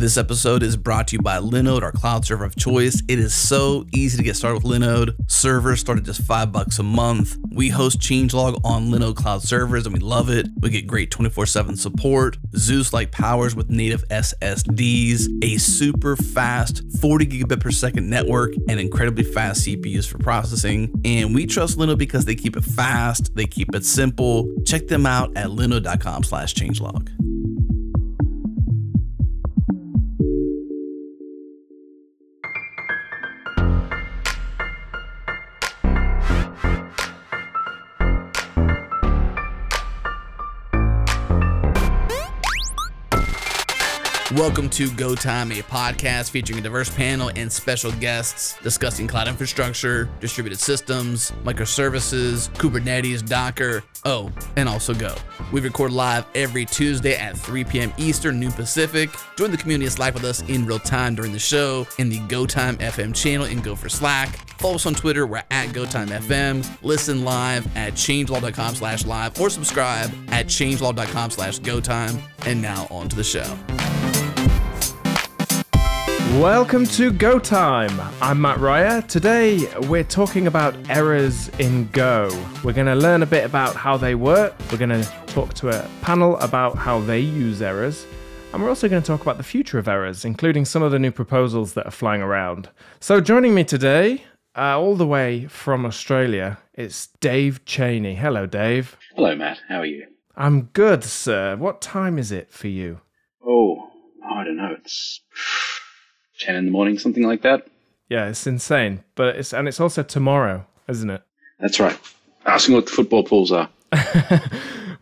This episode is brought to you by Linode, our cloud server of choice. It is so easy to get started with Linode. Servers start at just five bucks a month. We host changelog on Linode cloud servers and we love it. We get great 24 7 support, Zeus like powers with native SSDs, a super fast 40 gigabit per second network, and incredibly fast CPUs for processing. And we trust Linode because they keep it fast, they keep it simple. Check them out at linode.com slash changelog. Welcome to Go Time, a podcast featuring a diverse panel and special guests discussing cloud infrastructure, distributed systems, microservices, Kubernetes, Docker, oh, and also Go. We record live every Tuesday at 3 p.m. Eastern, noon Pacific. Join the community that's live with us in real time during the show in the Go Time FM channel in Gophers Slack. Follow us on Twitter, we're at GoTimeFM. Listen live at changelog.com slash live or subscribe at changelog.com slash GoTime. And now on to the show. Welcome to Go Time. I'm Mat Ryer. Today we're talking about errors in Go. We're going to learn a bit about how they work. We're going to talk to a panel about how they use errors. And we're also going to talk about the future of errors, including some of the new proposals that are flying around. So, joining me today, uh, all the way from Australia, it's Dave Cheney. Hello, Dave. Hello, Matt. How are you? I'm good, sir. What time is it for you? Oh, I don't know. It's 10 in the morning, something like that. Yeah, it's insane. But it's and it's also tomorrow, isn't it? That's right. Asking what the football pools are.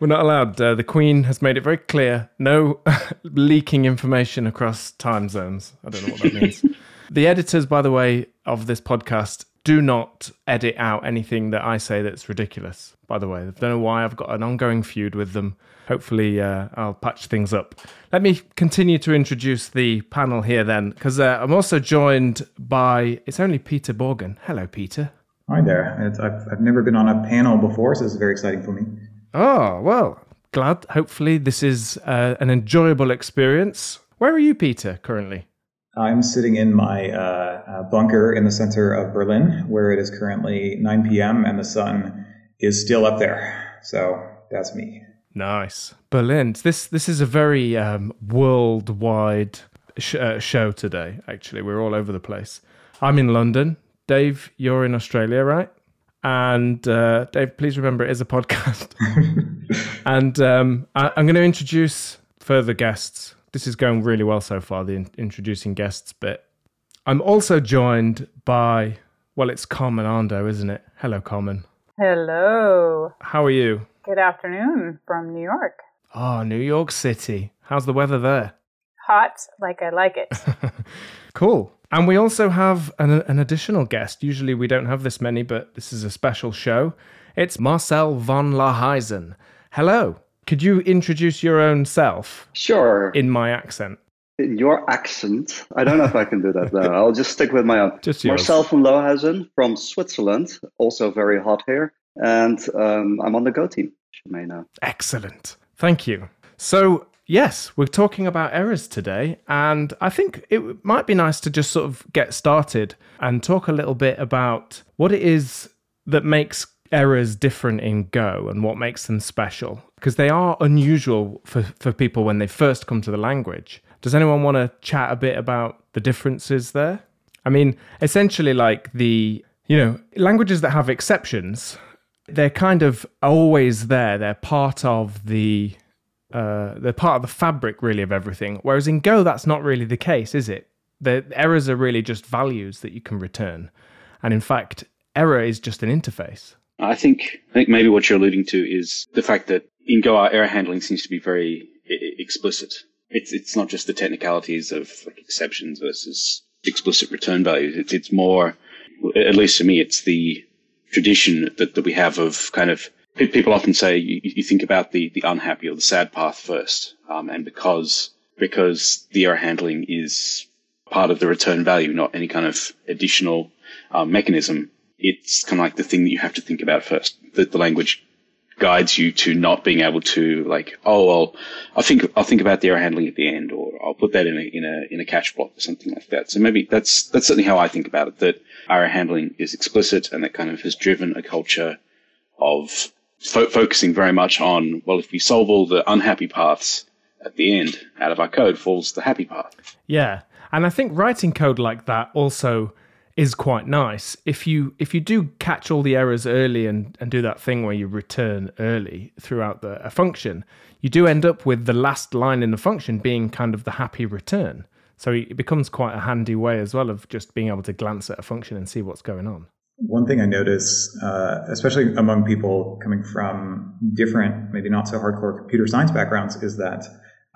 We're not allowed. Uh, the Queen has made it very clear no leaking information across time zones. I don't know what that means. the editors, by the way, of this podcast do not edit out anything that I say that's ridiculous, by the way. I don't know why. I've got an ongoing feud with them. Hopefully, uh, I'll patch things up. Let me continue to introduce the panel here then, because uh, I'm also joined by, it's only Peter Bourgon. Hello, Peter. Hi there. It's, I've, I've never been on a panel before, so this is very exciting for me. Oh, well, glad. Hopefully, this is uh, an enjoyable experience. Where are you, Peter, currently? I'm sitting in my uh, uh, bunker in the center of Berlin, where it is currently 9 p.m. and the sun is still up there. So that's me. Nice, Berlin. This this is a very um, worldwide sh- uh, show today. Actually, we're all over the place. I'm in London. Dave, you're in Australia, right? And uh, Dave, please remember it is a podcast. and um, I, I'm going to introduce further guests this is going really well so far, the in- introducing guests bit. I'm also joined by, well, it's Carmen Andoh, isn't it? Hello, Carmen. Hello. How are you? Good afternoon from New York. Oh, New York City. How's the weather there? Hot, like I like it. cool. And we also have an, an additional guest. Usually we don't have this many, but this is a special show. It's Marcel van Lohuizen. Hello. Could you introduce your own self? Sure. In my accent. In your accent? I don't know if I can do that though. I'll just stick with my own. Just yours. Marcel van Lohuizen from Switzerland, also very hot here. And um, I'm on the Go team, you may know. Excellent. Thank you. So, yes, we're talking about errors today. And I think it might be nice to just sort of get started and talk a little bit about what it is that makes errors different in Go and what makes them special? Because they are unusual for, for people when they first come to the language. Does anyone want to chat a bit about the differences there? I mean, essentially, like the, you know, languages that have exceptions, they're kind of always there. They're part of the, uh, they're part of the fabric, really, of everything. Whereas in Go, that's not really the case, is it? The errors are really just values that you can return. And in fact, error is just an interface. I think I think maybe what you're alluding to is the fact that in Go our error handling seems to be very I- explicit. It's it's not just the technicalities of like exceptions versus explicit return values. It's it's more, at least to me, it's the tradition that, that we have of kind of people often say you, you think about the the unhappy or the sad path first, um, and because because the error handling is part of the return value, not any kind of additional um, mechanism. It's kind of like the thing that you have to think about first. That the language guides you to not being able to like, oh well, I'll think I'll think about the error handling at the end, or I'll put that in a in a in a catch block or something like that. So maybe that's that's certainly how I think about it. That error handling is explicit, and that kind of has driven a culture of fo- focusing very much on well, if we solve all the unhappy paths at the end out of our code, falls the happy path. Yeah. And I think writing code like that also is quite nice. If you if you do catch all the errors early and, and do that thing where you return early throughout the a function, you do end up with the last line in the function being kind of the happy return. So it becomes quite a handy way as well of just being able to glance at a function and see what's going on. One thing I notice, uh, especially among people coming from different, maybe not so hardcore computer science backgrounds, is that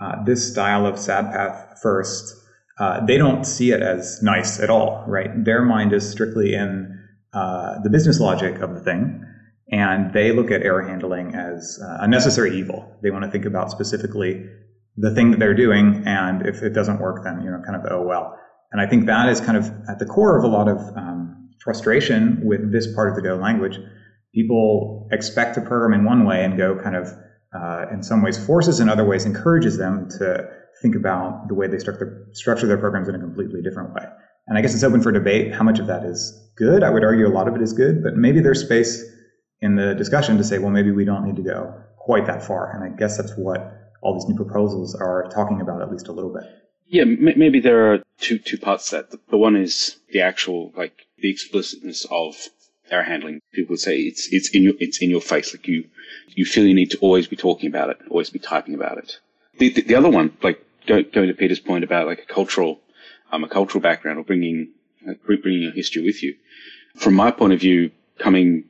uh, this style of sad path first uh, they don't see it as nice at all, right? Their mind is strictly in uh, the business logic of the thing, and they look at error handling as uh, a necessary evil. They want to think about specifically the thing that they're doing, and if it doesn't work, then you know, kind of oh well. And I think that is kind of at the core of a lot of um, frustration with this part of the Go language. People expect to program in one way and Go kind of, uh, in some ways, forces in other ways encourages them to think about the way they structure, their programs in a completely different way. And I guess it's open for debate how much of that is good. I would argue a lot of it is good, but maybe there's space in the discussion to say, well, maybe we don't need to go quite that far. And I guess that's what all these new proposals are talking about, at least a little bit. Yeah, maybe there are two two parts to that. The, the one is the actual like the explicitness of error handling. People would say it's it's in your it's in your face. Like you you feel you need to always be talking about it, always be typing about it. The the, the other one, like go, going to Peter's point about like a cultural, um, a cultural background or bringing, like, bringing your history with you. From my point of view, coming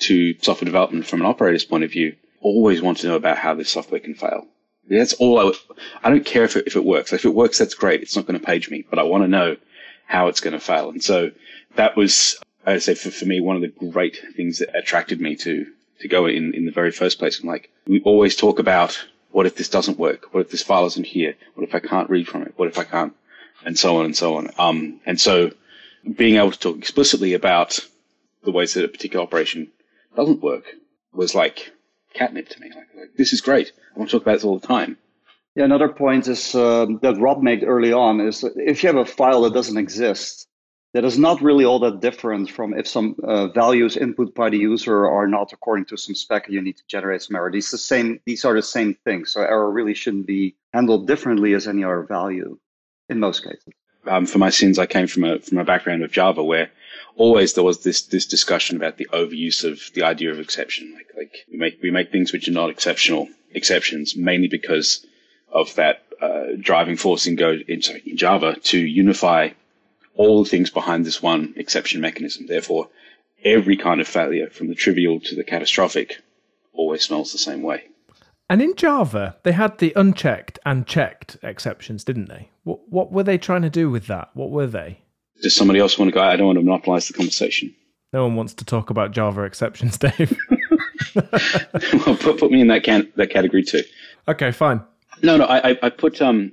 to software development from an operator's point of view, always want to know about how this software can fail. That's all I, I don't care if it, if it works. If it works, that's great. It's not going to page me, but I want to know how it's going to fail. And so that was, I would say for, for me, one of the great things that attracted me to, to go in, in the very first place. I'm like, we always talk about what if this doesn't work? What if this file isn't here? What if I can't read from it? What if I can't? And so on and so on. Um, and so being able to talk explicitly about the ways that a particular operation doesn't work was like catnip to me. Like, like this is great. I want to talk about this all the time. Yeah, another point is um, that Rob made early on is if you have a file that doesn't exist, that is not really all that different from if some uh, values input by the user are not according to some spec you need to generate some error. These the same. These are the same things. So error really shouldn't be handled differently as any other value in most cases. Um, for my sins, I came from a from a background of Java where always there was this this discussion about the overuse of the idea of exception. Like like we make we make things which are not exceptional exceptions mainly because of that uh, driving force in Go in, sorry, in Java to unify all the things behind this one exception mechanism. Therefore, every kind of failure, from the trivial to the catastrophic, always smells the same way. And in Java, they had the unchecked and checked exceptions, didn't they? What, what were they trying to do with that? What were they? Does somebody else want to go? I don't want to monopolize the conversation. No one wants to talk about Java exceptions, Dave. well, put, put me in that can, that category too. Okay, fine. No, no, I, I, put um,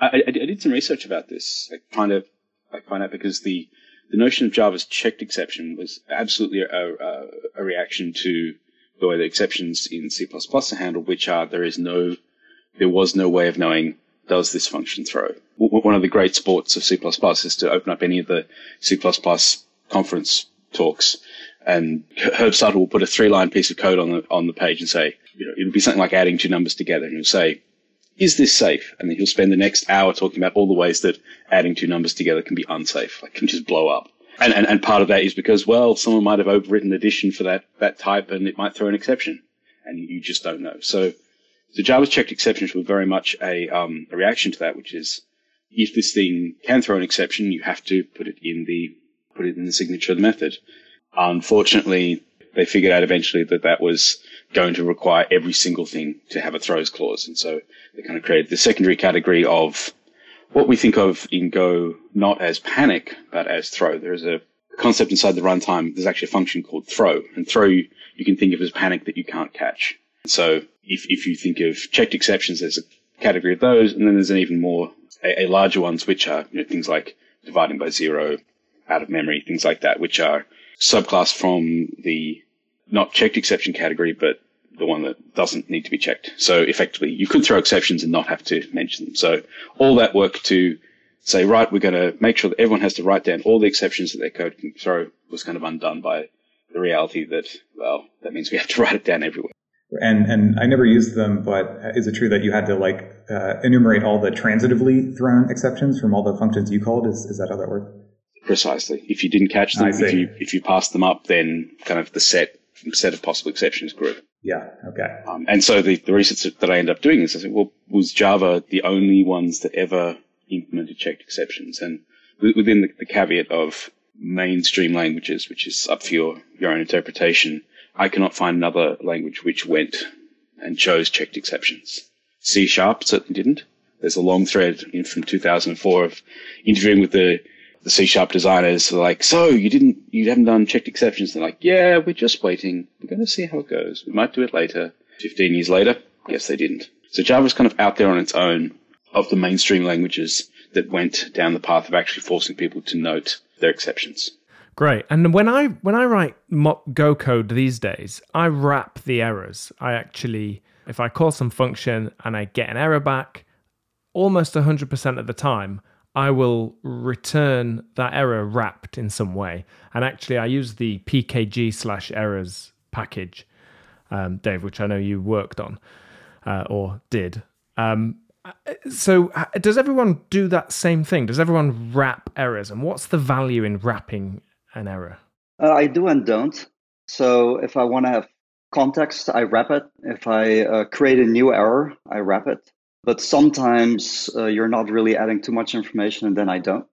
I, I did some research about this, like trying to I find out because the the notion of Java's checked exception was absolutely a, a, a reaction to the way the exceptions in C++ are handled, which are there is no, there was no way of knowing does this function throw. One of the great sports of C++ is to open up any of the C++ conference talks, and Herb Sutter will put a three-line piece of code on the on the page and say, you know, it would be something like adding two numbers together, and he'll say, is this safe? And then he'll spend the next hour talking about all the ways that adding two numbers together can be unsafe, like can just blow up. And, and, and part of that is because, well, someone might have overwritten addition for that, that type and it might throw an exception and you just don't know. So, the Java's checked exceptions were very much a, um, a reaction to that, which is if this thing can throw an exception, you have to put it in the, put it in the signature of the method. Unfortunately, they figured out eventually that that was going to require every single thing to have a throws clause. And so they kind of created the secondary category of what we think of in Go not as panic, but as throw. There's a concept inside the runtime. There's actually a function called throw. And throw you, you can think of as panic that you can't catch. So if, if you think of checked exceptions there's a category of those, and then there's an even more a, a larger ones, which are you know, things like dividing by zero, out of memory, things like that, which are subclass from the not checked exception category, but the one that doesn't need to be checked. So effectively, you could throw exceptions and not have to mention them. So all that work to say, right, we're going to make sure that everyone has to write down all the exceptions that their code can throw was kind of undone by the reality that, well, that means we have to write it down everywhere. And and I never used them, but is it true that you had to like uh, enumerate all the transitively thrown exceptions from all the functions you called? Is is that how that worked? Precisely. If you didn't catch them, if you if you passed them up, then kind of the set set of possible exceptions group. Yeah. Okay. Um, and so the, the research that I ended up doing is I said, well, was Java the only ones that ever implemented checked exceptions? And within the, the caveat of mainstream languages, which is up for your, your own interpretation, I cannot find another language which went and chose checked exceptions. C sharp certainly didn't. There's a long thread in from 2004 of interviewing with the the C sharp designers are like, so you didn't, you haven't done checked exceptions. They're like, yeah, we're just waiting. We're going to see how it goes. We might do it later. 15 years later, yes, they didn't. So Java's kind of out there on its own of the mainstream languages that went down the path of actually forcing people to note their exceptions. Great. And when I when I write Go code these days, I wrap the errors. I actually, if I call some function and I get an error back, almost 100% of the time, I will return that error wrapped in some way. And actually, I use the pkg slash errors package, um, Dave, which I know you worked on uh, or did. Um, so, does everyone do that same thing? Does everyone wrap errors? And what's the value in wrapping an error? Uh, I do and don't. So, if I want to have context, I wrap it. If I uh, create a new error, I wrap it but sometimes uh, you're not really adding too much information and then I don't.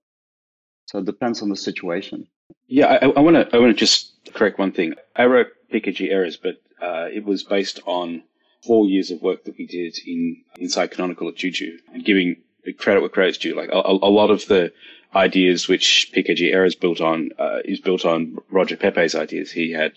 So it depends on the situation. Yeah, I want to I want to just correct one thing. I wrote PKG errors, but uh, it was based on four years of work that we did in inside Canonical at Juju and giving credit where credit's due. Like a, a lot of the ideas which PKG errors built on uh, is built on Roger Peppe's ideas. He had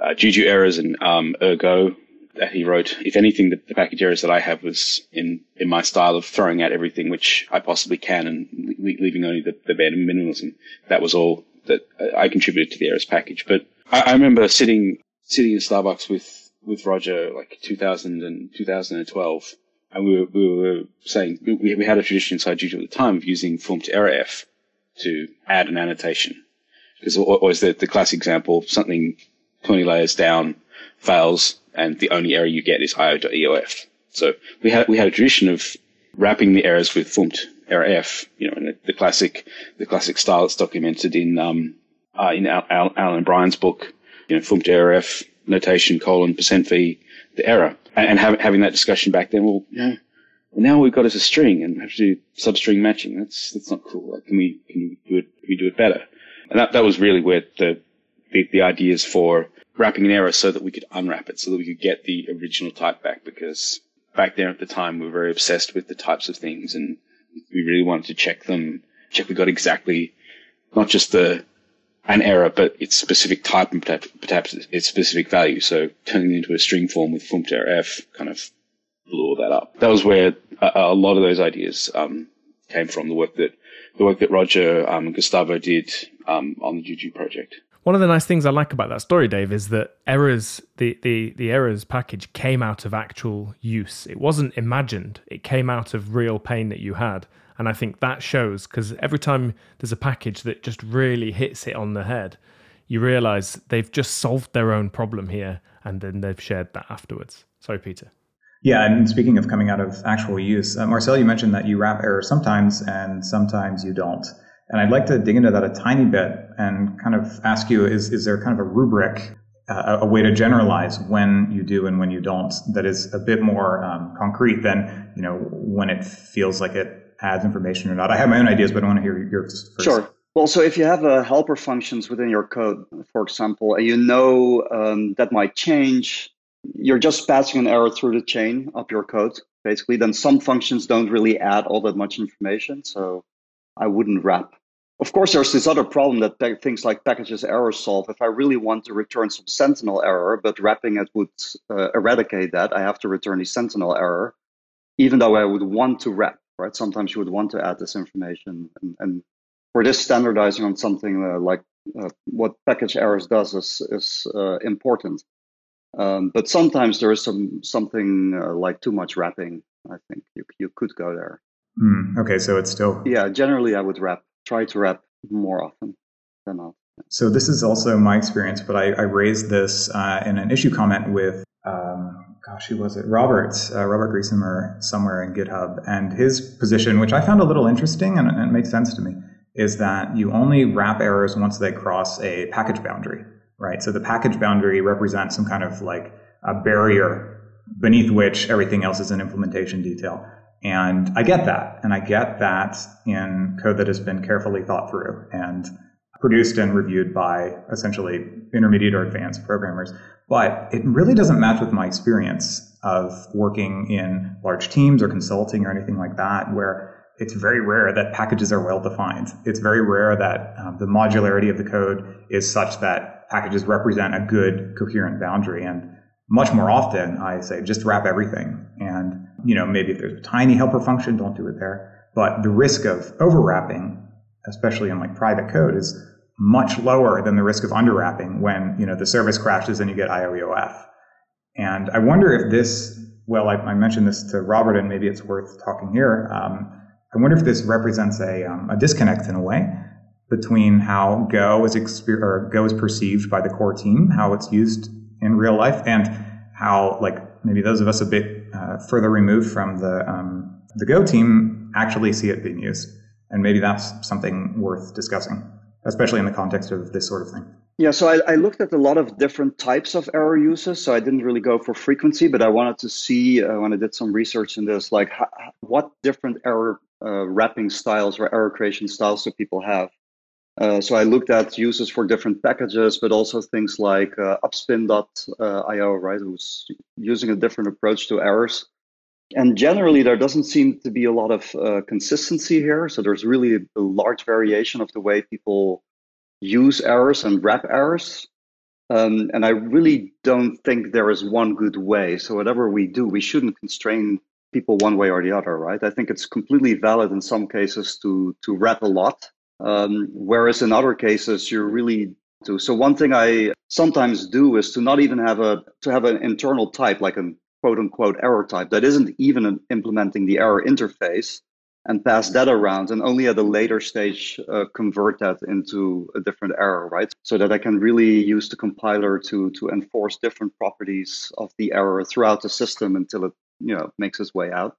uh, Juju errors and um, errgo that he wrote, if anything, the, the, package errors that I have was in, in my style of throwing out everything which I possibly can and leaving only the, the bare minimalism. That was all that uh, I contributed to the errors package. But I, I remember sitting sitting in Starbucks with, with Roger like 2000 and 2012, and we were, we were saying we, we had a tradition inside Juju at the time of using form to error F to add an annotation. Because always the, the classic example, something 20 layers down fails and the only error you get is io.eof. So we had we had a tradition of wrapping the errors with funct error f, you know, in the, classic the classic style that's documented in um, uh, in Al, Al, Alan and Brian's book, you know, fmt.Errorf notation colon percent v the error, and, and having that discussion back then. Well, know, now we've got as a string and have to do substring matching. That's that's not cool. Like, can we can we do it? Can we do it better? And that that was really where the the, the ideas for wrapping an error so that we could unwrap it, so that we could get the original type back. Because back there at the time, we were very obsessed with the types of things, and we really wanted to check them, check we got exactly not just the an error, but its specific type and perhaps its specific value. So turning it into a string form with funct kind of blew all that up. That was where a, a lot of those ideas um, came from. The work that the work that Roger um, Gustavo did um, on the Juju project. One of the nice things I like about that story, Dave, is that errors, the, the, the errors package came out of actual use. It wasn't imagined. It came out of real pain that you had. And I think that shows because every time there's a package that just really hits it on the head, you realize they've just solved their own problem here and then they've shared that afterwards. Sorry, Peter. Yeah, and speaking of coming out of actual use, uh, Marcel, you mentioned that you wrap errors sometimes and sometimes you don't. And I'd like to dig into that a tiny bit and kind of ask you is, is there kind of a rubric, uh, a way to generalize when you do and when you don't that is a bit more um, concrete than, you know, when it feels like it adds information or not? I have my own ideas, but I want to hear yours first. Sure. Well, so if you have uh, helper functions within your code, for example, and you know um, that might change, you're just passing an error through the chain of your code, basically, then some functions don't really add all that much information. So I wouldn't wrap. Of course, there's this other problem that things like packages error solve. If I really want to return some sentinel error, but wrapping it would uh, eradicate that, I have to return the sentinel error. even though I would want to wrap, right? Sometimes you would want to add this information. And, and for this standardizing on something uh, like uh, what package errors does is, is uh, important. Um, but sometimes there is some something uh, like too much wrapping. I think you you could go there. Mm, okay, so it's still yeah. Generally, I would wrap. Try to wrap more often than not. So this is also my experience, but I, I raised this uh, in an issue comment with, um, gosh, who was it? Robert, uh, Robert Griesemer, somewhere in GitHub, and his position, which I found a little interesting and, and it makes sense to me, is that you only wrap errors once they cross a package boundary, right? So the package boundary represents some kind of like a barrier beneath which everything else is an implementation detail. And I get that. And I get that in code that has been carefully thought through and produced and reviewed by essentially intermediate or advanced programmers. But it really doesn't match with my experience of working in large teams or consulting or anything like that, where it's very rare that packages are well defined. It's very rare that um, the modularity of the code is such that packages represent a good coherent boundary. And much more often, I say just wrap everything. And, you know, maybe if there's a tiny helper function, don't do it there. But the risk of overwrapping, especially in like private code, is much lower than the risk of underwrapping when, you know, the service crashes and you get IOEOF. And I wonder if this, well, I, I mentioned this to Robert and maybe it's worth talking here. Um, I wonder if this represents a, um, a disconnect in a way between how Go is exper- or Go is perceived by the core team, how it's used in real life, and how like maybe those of us a bit uh, further removed from the um, the Go team actually see it being used, and maybe that's something worth discussing, especially in the context of this sort of thing. Yeah, so I, I, looked at a lot of different types of error uses. So I didn't really go for frequency, but I wanted to see uh, when I did some research in this, like what different error uh, wrapping styles or error creation styles do people have. Uh, so I looked at uses for different packages, but also things like uh, upspin.io, right, who's using a different approach to errors. And generally, there doesn't seem to be a lot of uh, consistency here. So there's really a large variation of the way people use errors and wrap errors. Um, and I really don't think there is one good way. So whatever we do, we shouldn't constrain people one way or the other, right? I think it's completely valid in some cases to to wrap a lot um, whereas in other cases, you're really do. So one thing I sometimes do is to not even have a to have an internal type like a quote unquote error type that isn't even implementing the error interface and pass that around and only at a later stage uh, convert that into a different error right so that i can really use the compiler to to enforce different properties of the error throughout the system until it you know makes its way out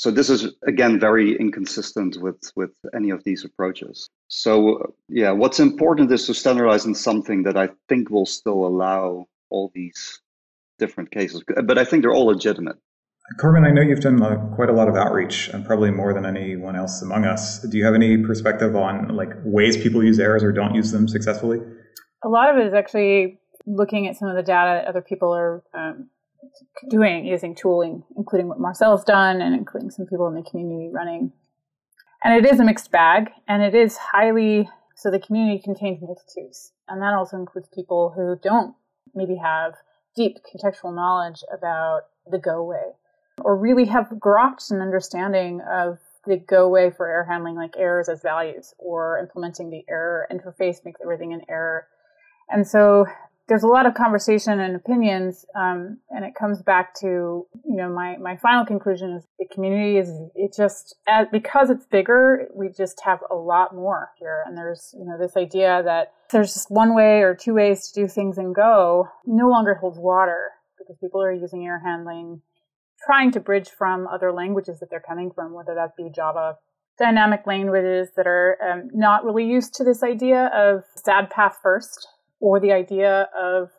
so this is again very inconsistent with with any of these approaches. So yeah, what's important is to standardize in something that I think will still allow all these different cases, but I think they're all legitimate. Carmen, I know you've done uh, quite a lot of outreach, and probably more than anyone else among us. Do you have any perspective on like ways people use errors or don't use them successfully? A lot of it is actually looking at some of the data that other people are um, doing using tooling, including what Marcel's done and including some people in the community running. And it is a mixed bag, and it is highly so the community contains multitudes, and that also includes people who don't maybe have deep contextual knowledge about the Go way, or really have grokked an understanding of the Go way for error handling, like errors as values, or implementing the error interface makes everything an error. And so there's a lot of conversation and opinions, um, and it comes back to you know my my final conclusion is the community is it just as, because it's bigger, we just have a lot more here, and there's you know this idea that there's just one way or two ways to do things and Go no longer holds water because people are using error handling, trying to bridge from other languages that they're coming from, whether that be Java dynamic languages that are um, not really used to this idea of sad path first or the idea of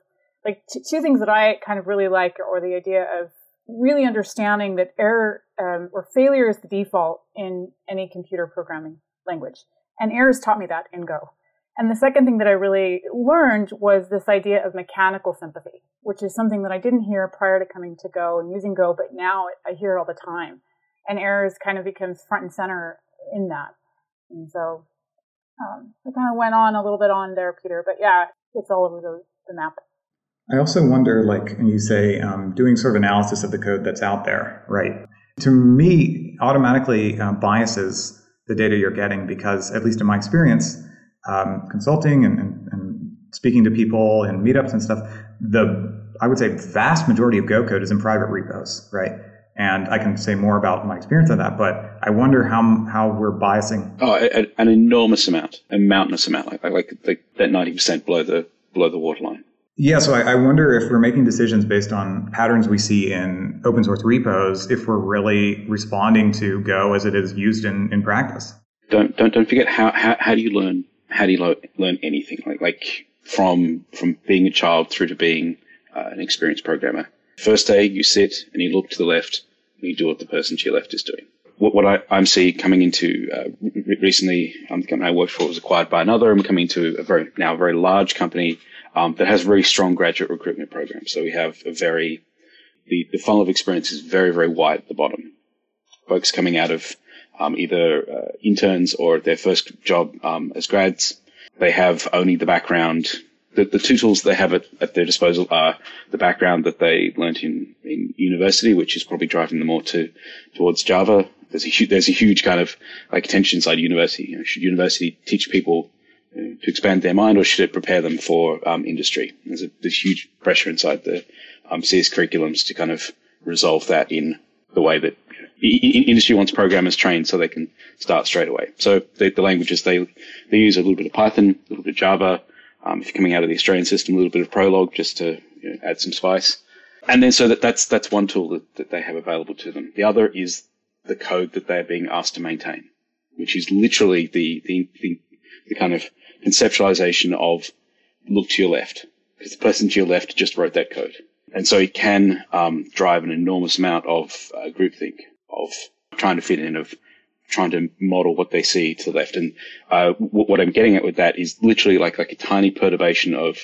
like t- two things that I kind of really like, or the idea of really understanding that error um, or failure is the default in any computer programming language. And errors taught me that in Go. And the second thing that I really learned was this idea of mechanical sympathy, which is something that I didn't hear prior to coming to Go and using Go, but now I hear it all the time. And errors kind of becomes front and center in that. And so um, I kind of went on a little bit on there, Peter, but yeah, it's all over the, the map. I also wonder, like you say, um, doing sort of analysis of the code that's out there, right? to me, automatically uh, biases the data you're getting because, at least in my experience, um, consulting and, and, and speaking to people and meetups and stuff, the I would say vast majority of Go code is in private repos, right? And I can say more about my experience of that, but I wonder how how we're biasing. Oh, a, an enormous amount, a mountainous amount, like like, like that ninety percent below the below the waterline. Yeah, so I, I, wonder if we're making decisions based on patterns we see in open source repos, if we're really responding to Go as it is used in, in practice. Don't don't don't forget how, how how do you learn how do you lo- learn anything like like from from being a child through to being uh, an experienced programmer. First day you sit and you look to the left do what the person your left is doing. What, what I, seeing coming into uh, recently, um, the company I worked for was acquired by another. I'm coming to a very now a very large company um, that has very strong graduate recruitment programs. So we have a very the, the funnel of experience is very very wide at the bottom. Folks coming out of um, either uh, interns or their first job um, as grads, they have only the background. The, the two tools they have at, at, their disposal are the background that they learnt in, in university, which is probably driving them more to towards Java. There's a huge, there's a huge kind of like tension inside university. You know, should university teach people to expand their mind, or should it prepare them for um, industry? There's a there's huge pressure inside the um, CS curriculums to kind of resolve that in the way that industry wants programmers trained so they can start straight away. So the, the languages they they use a little bit of Python, a little bit of Java. Um, if you're coming out of the Australian system, a little bit of Prolog just to you know, add some spice. And then so that that's that's one tool that, that they have available to them. The other is the code that they're being asked to maintain, which is literally the the, the, the kind of conceptualization of look to your left because the person to your left just wrote that code. And so it can um, drive an enormous amount of uh, groupthink, of trying to fit in, of trying to model what they see to the left. And uh, w- what I'm getting at with that is literally like like a tiny perturbation of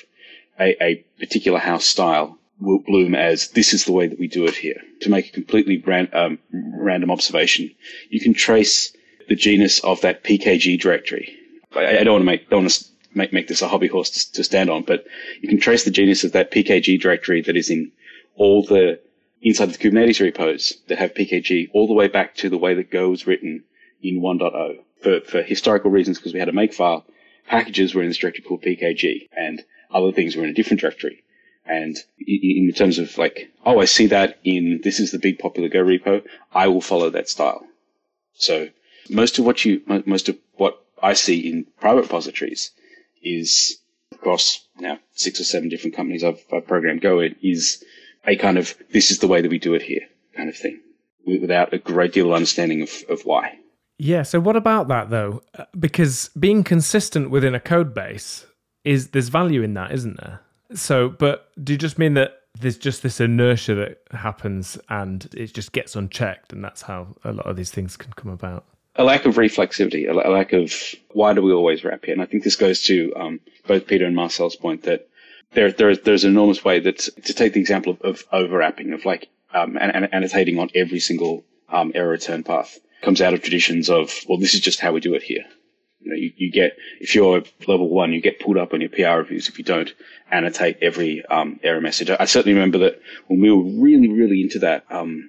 a, a particular house style will bloom as this is the way that we do it here. To make a completely ran, um, random observation, you can trace the genus of that PKG directory. I, I don't want to make don't want to make, make this a hobby horse to, to stand on, but you can trace the genus of that PKG directory that is in all the inside of the Kubernetes repos that have PKG all the way back to the way that Go was written in 1.0. For, for historical reasons, because we had a makefile, packages were in this directory called PKG and other things were in a different directory. And in terms of like, oh, I see that in this is the big popular Go repo, I will follow that style. So most of what you, most of what I see in private repositories is across now six or seven different companies I've, I've programmed Go in is a kind of this is the way that we do it here kind of thing without a great deal of understanding of, of why. Yeah. So what about that though? Uh, because being consistent within a code base is there's value in that, isn't there? So, but do you just mean that there's just this inertia that happens and it just gets unchecked, and that's how a lot of these things can come about? a lack of reflexivity, a, lack of why do we always wrap here? And I think this goes to um, both Peter and Marcel's point that there, there there's an enormous way that to take the example of, of overwrapping, of like um, annotating on every single um, error return path, comes out of traditions of well, this is just how we do it here. You know, you, you get if you're level one, you get pulled up on your PR reviews if you don't annotate every um, error message. I certainly remember that when we were really, really into that um,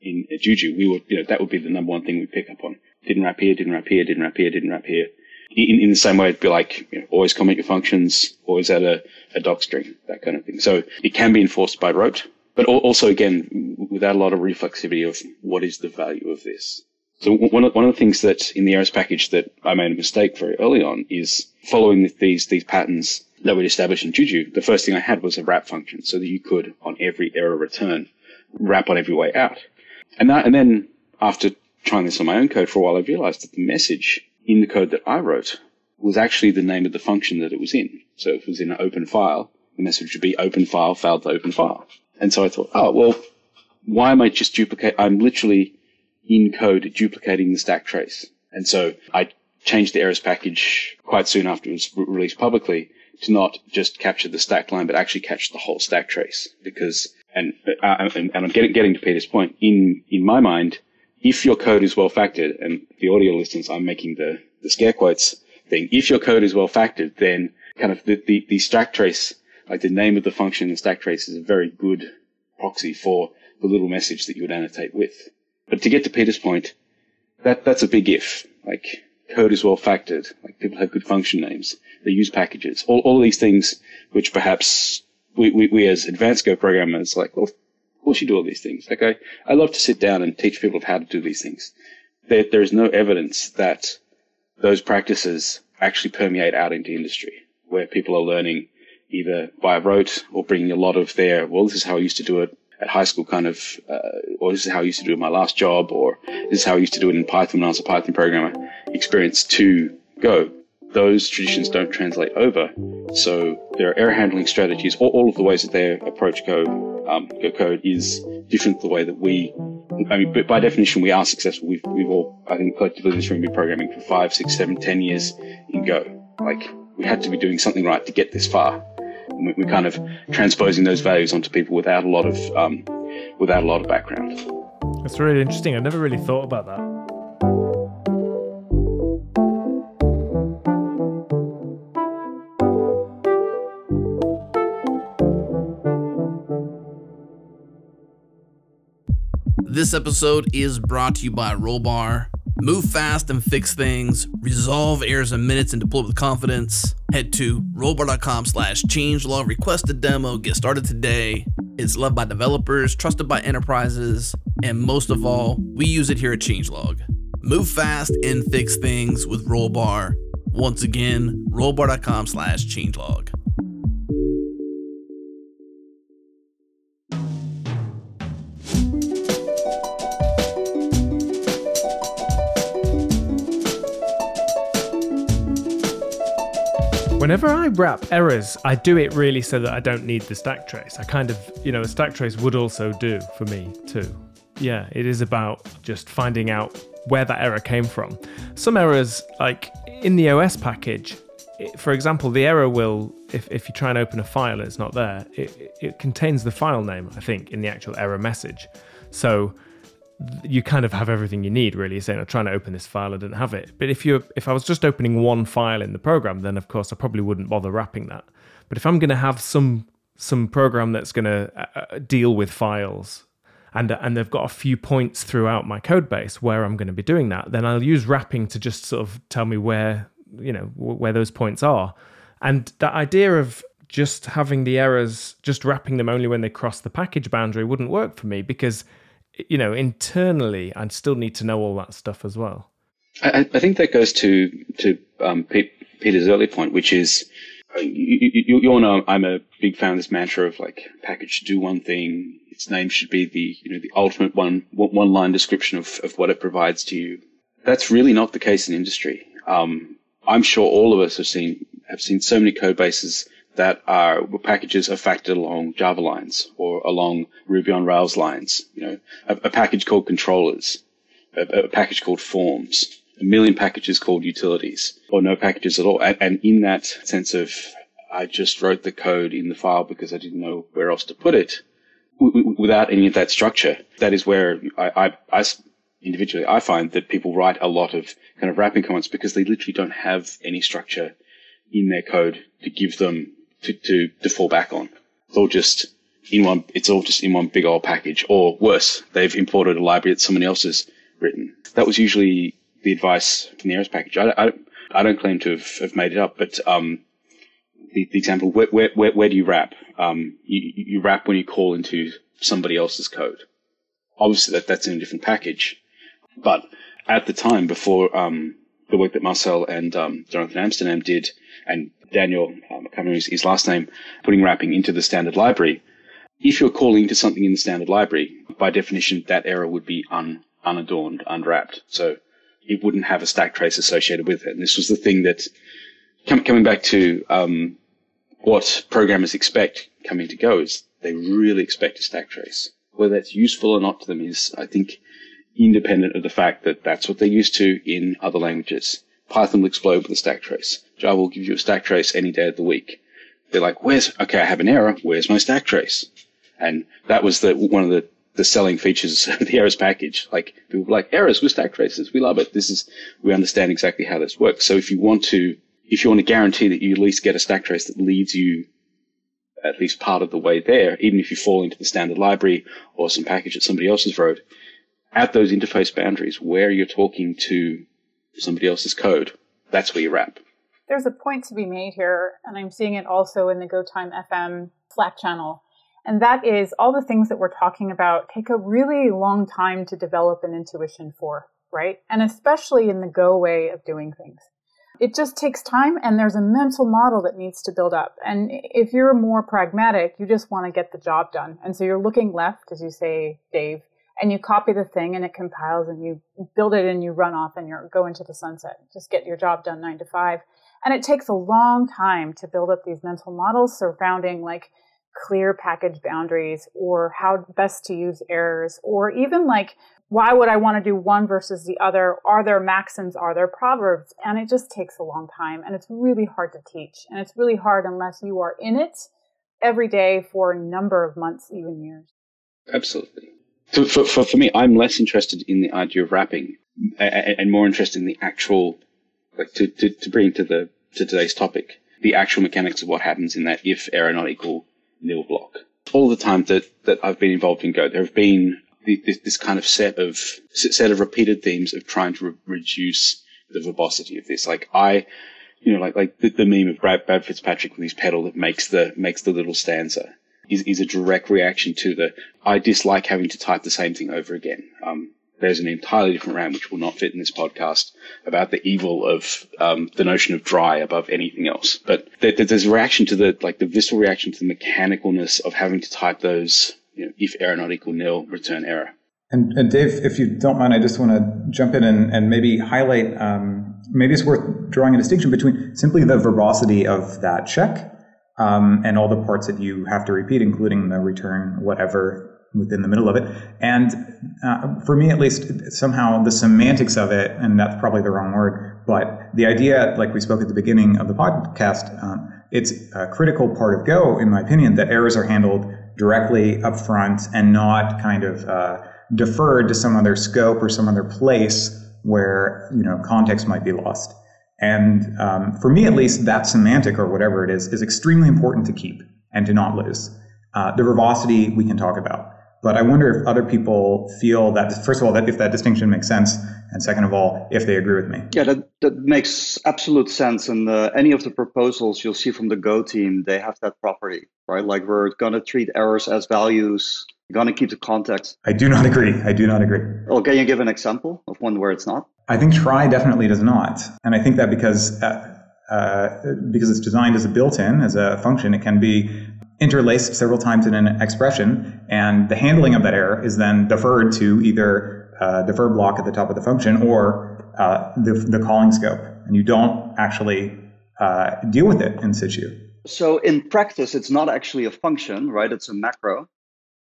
in Juju, we would, you know, that would be the number one thing we pick up on didn't wrap here, didn't wrap here, didn't wrap here, didn't wrap here. In, in the same way, it'd be like you know, always comment your functions, always add a, a doc string, that kind of thing. So it can be enforced by rote, but also again without a lot of reflexivity of what is the value of this. So one of, one of the things that in the errors package that I made a mistake very early on is following these these patterns that we'd established in Juju. The first thing I had was a wrap function so that you could on every error return wrap on every way out. And that, and then after trying this on my own code for a while, I realized that the message in the code that I wrote was actually the name of the function that it was in. So if it was in an open file, the message would be open file, failed to open file. And so I thought, oh, well, why am I just duplicate? I'm literally in code duplicating the stack trace. And so I changed the errors package quite soon after it was released publicly to not just capture the stack line, but actually catch the whole stack trace. Because, and, uh, and, and I'm getting, getting to Peter's point, in, in my mind, if your code is well factored, and the audio listeners, I'm making the, the scare quotes thing. If your code is well factored, then kind of the, the, the stack trace, like the name of the function in the stack trace is a very good proxy for the little message that you would annotate with. But to get to Peter's point, that that's a big if. Like code is well factored. Like people have good function names. They use packages. All all of these things, which perhaps we, we, we as advanced Go programmers, like, well, of course you do all these things. Like I, I love to sit down and teach people how to do these things. There, there is no evidence that those practices actually permeate out into industry where people are learning either by rote or bringing a lot of their, well, this is how I used to do it at high school kind of, uh, or this is how I used to do my last job, or this is how I used to do it in Python when I was a Python programmer, experience to Go. Those traditions don't translate over. So their error handling strategies, all, all of the ways that they approach Go, um, Go code is different the way that we, I mean, but by definition, we are successful. We've, we've all, I think, collectively in this room been programming for five, six, seven, ten years in Go. Like, we had to be doing something right to get this far. And we're kind of transposing those values onto people without a lot of, um, without a lot of background. That's really interesting. I never really thought about that. This episode is brought to you by Rollbar. Move fast and fix things. Resolve errors in minutes and deploy with confidence. Head to rollbar.com slash changelog. Request a demo. Get started today. It's loved by developers, trusted by enterprises, and most of all, we use it here at Changelog. Move fast and fix things with Rollbar. Once again, rollbar.com slash changelog. Whenever I wrap errors, I do it really so that I don't need the stack trace. I kind of, you know, a stack trace would also do for me too. Yeah, it is about just finding out where that error came from. Some errors, like in the OS package, for example, the error will, if, if you try and open a file and it's not there, it, it contains the file name, I think, in the actual error message. So you kind of have everything you need really saying i'm trying to open this file i didn't have it. But if you if i was just opening one file in the program then of course i probably wouldn't bother wrapping that. But if i'm going to have some some program that's going to uh, uh, deal with files and and they've got a few points throughout my code base where i'm going to be doing that then i'll use wrapping to just sort of tell me where you know where those points are. And that idea of just having the errors just wrapping them only when they cross the package boundary wouldn't work for me because you know, internally, I still need to know all that stuff as well. I, I think that goes to to um, Peter's early point, which is uh, you, you, all know I'm a big fan of this mantra of like package should do one thing. Its name should be the you know the ultimate one one line description of, of what it provides to you. That's really not the case in industry. Um, I'm sure all of us have seen have seen so many code bases that are packages are factored along Java lines or along Ruby on Rails lines. You know, a, a package called controllers, a, a, package called forms, a million packages called utilities, or no packages at all. And, and in that sense of, I just wrote the code in the file because I didn't know where else to put it, without any of that structure. That is where I, I, I individually, I find that people write a lot of kind of wrapping comments because they literally don't have any structure in their code to give them to, to, to fall back on. It's all just in one, it's all just in one big old package. Or worse, they've imported a library that someone else has written. That was usually the advice from the errors package. I, I, I don't claim to have, have made it up, but um, the, the example, where, where, where, where do you wrap? Um, you, you wrap when you call into somebody else's code. Obviously, that, that's in a different package. But at the time, before um, the work that Marcel and um, Jonathan Amsterdam did, and Daniel, um, I can't remember his last name, putting wrapping into the standard library. If you're calling to something in the standard library, by definition, that error would be un, unadorned, unwrapped. So it wouldn't have a stack trace associated with it. And this was the thing that, com- coming back to um, what programmers expect coming to Go, is they really expect a stack trace. Whether that's useful or not to them is, I think, independent of the fact that that's what they're used to in other languages. Python will explode with a stack trace. Java will give you a stack trace any day of the week. They're like, where's, okay, I have an error. Where's my stack trace? And that was the, one of the, the selling features of the errors package. Like people were like, errors with stack traces. We love it. This is, we understand exactly how this works. So if you want to, if you want to guarantee that you at least get a stack trace that leads you at least part of the way there, even if you fall into the standard library or some package that somebody else has wrote, at those interface boundaries where you're talking to somebody else's code, that's where you wrap. There's a point to be made here, and I'm seeing it also in the GoTime FM Slack channel. And that is all the things that we're talking about take a really long time to develop an intuition for, right? And especially in the Go way of doing things. It just takes time and there's a mental model that needs to build up. And if you're more pragmatic, you just want to get the job done. And so you're looking left, as you say, Dave, and you copy the thing and it compiles and you build it and you run off and you go into the sunset. Just get your job done nine to five. And it takes a long time to build up these mental models surrounding like clear package boundaries or how best to use errors or even like why would I want to do one versus the other? Are there maxims? Are there proverbs? And it just takes a long time and it's really hard to teach. And it's really hard unless you are in it every day for a number of months, even years. Absolutely. For, for, for me, I'm less interested in the idea of wrapping and more interested in the actual, like to, to, to bring to the, to today's topic, the actual mechanics of what happens in that if error not equal nil block. All the time that, that I've been involved in Go, there have been this, this kind of set of set of repeated themes of trying to re- reduce the verbosity of this. Like I, you know, like like the, the meme of Brad, Brad Fitzpatrick with his pedal that makes the makes the little stanza is, is a direct reaction to the I dislike having to type the same thing over again. Um, there's an entirely different rant which will not fit in this podcast about the evil of um, the notion of dry above anything else. But there, there's a reaction to the like the visceral reaction to the mechanicalness of having to type those you know, if error not equal nil, return error. And, and, Dave, if you don't mind, I just want to jump in and, and maybe highlight. Um, maybe it's worth drawing a distinction between simply the verbosity of that check um, and all the parts that you have to repeat, including the return whatever within the middle of it. And uh, for me, at least, somehow the semantics of it, and that's probably the wrong word, but the idea, like we spoke at the beginning of the podcast, um, it's a critical part of Go, in my opinion, that errors are handled directly up front and not kind of uh, deferred to some other scope or some other place where you know context might be lost. And um, for me, at least, that semantic or whatever it is is extremely important to keep and to not lose. Uh, the verbosity we can talk about, but I wonder if other people feel that first of all that if that distinction makes sense, and second of all, if they agree with me. Yeah, that, that makes absolute sense. And uh, any of the proposals you'll see from the Go team, they have that property, right? Like we're going to treat errors as values, going to keep the context. I do not agree. I do not agree. Well, can you give an example of one where it's not? I think try definitely does not. And I think that because, uh, uh, because it's designed as a built-in, as a function, it can be interlaced several times in an expression, and the handling of that error is then deferred to either uh, defer block at the top of the function or uh, the, the calling scope, and you don't actually uh, deal with it in situ. So in practice, it's not actually a function, right? It's a macro.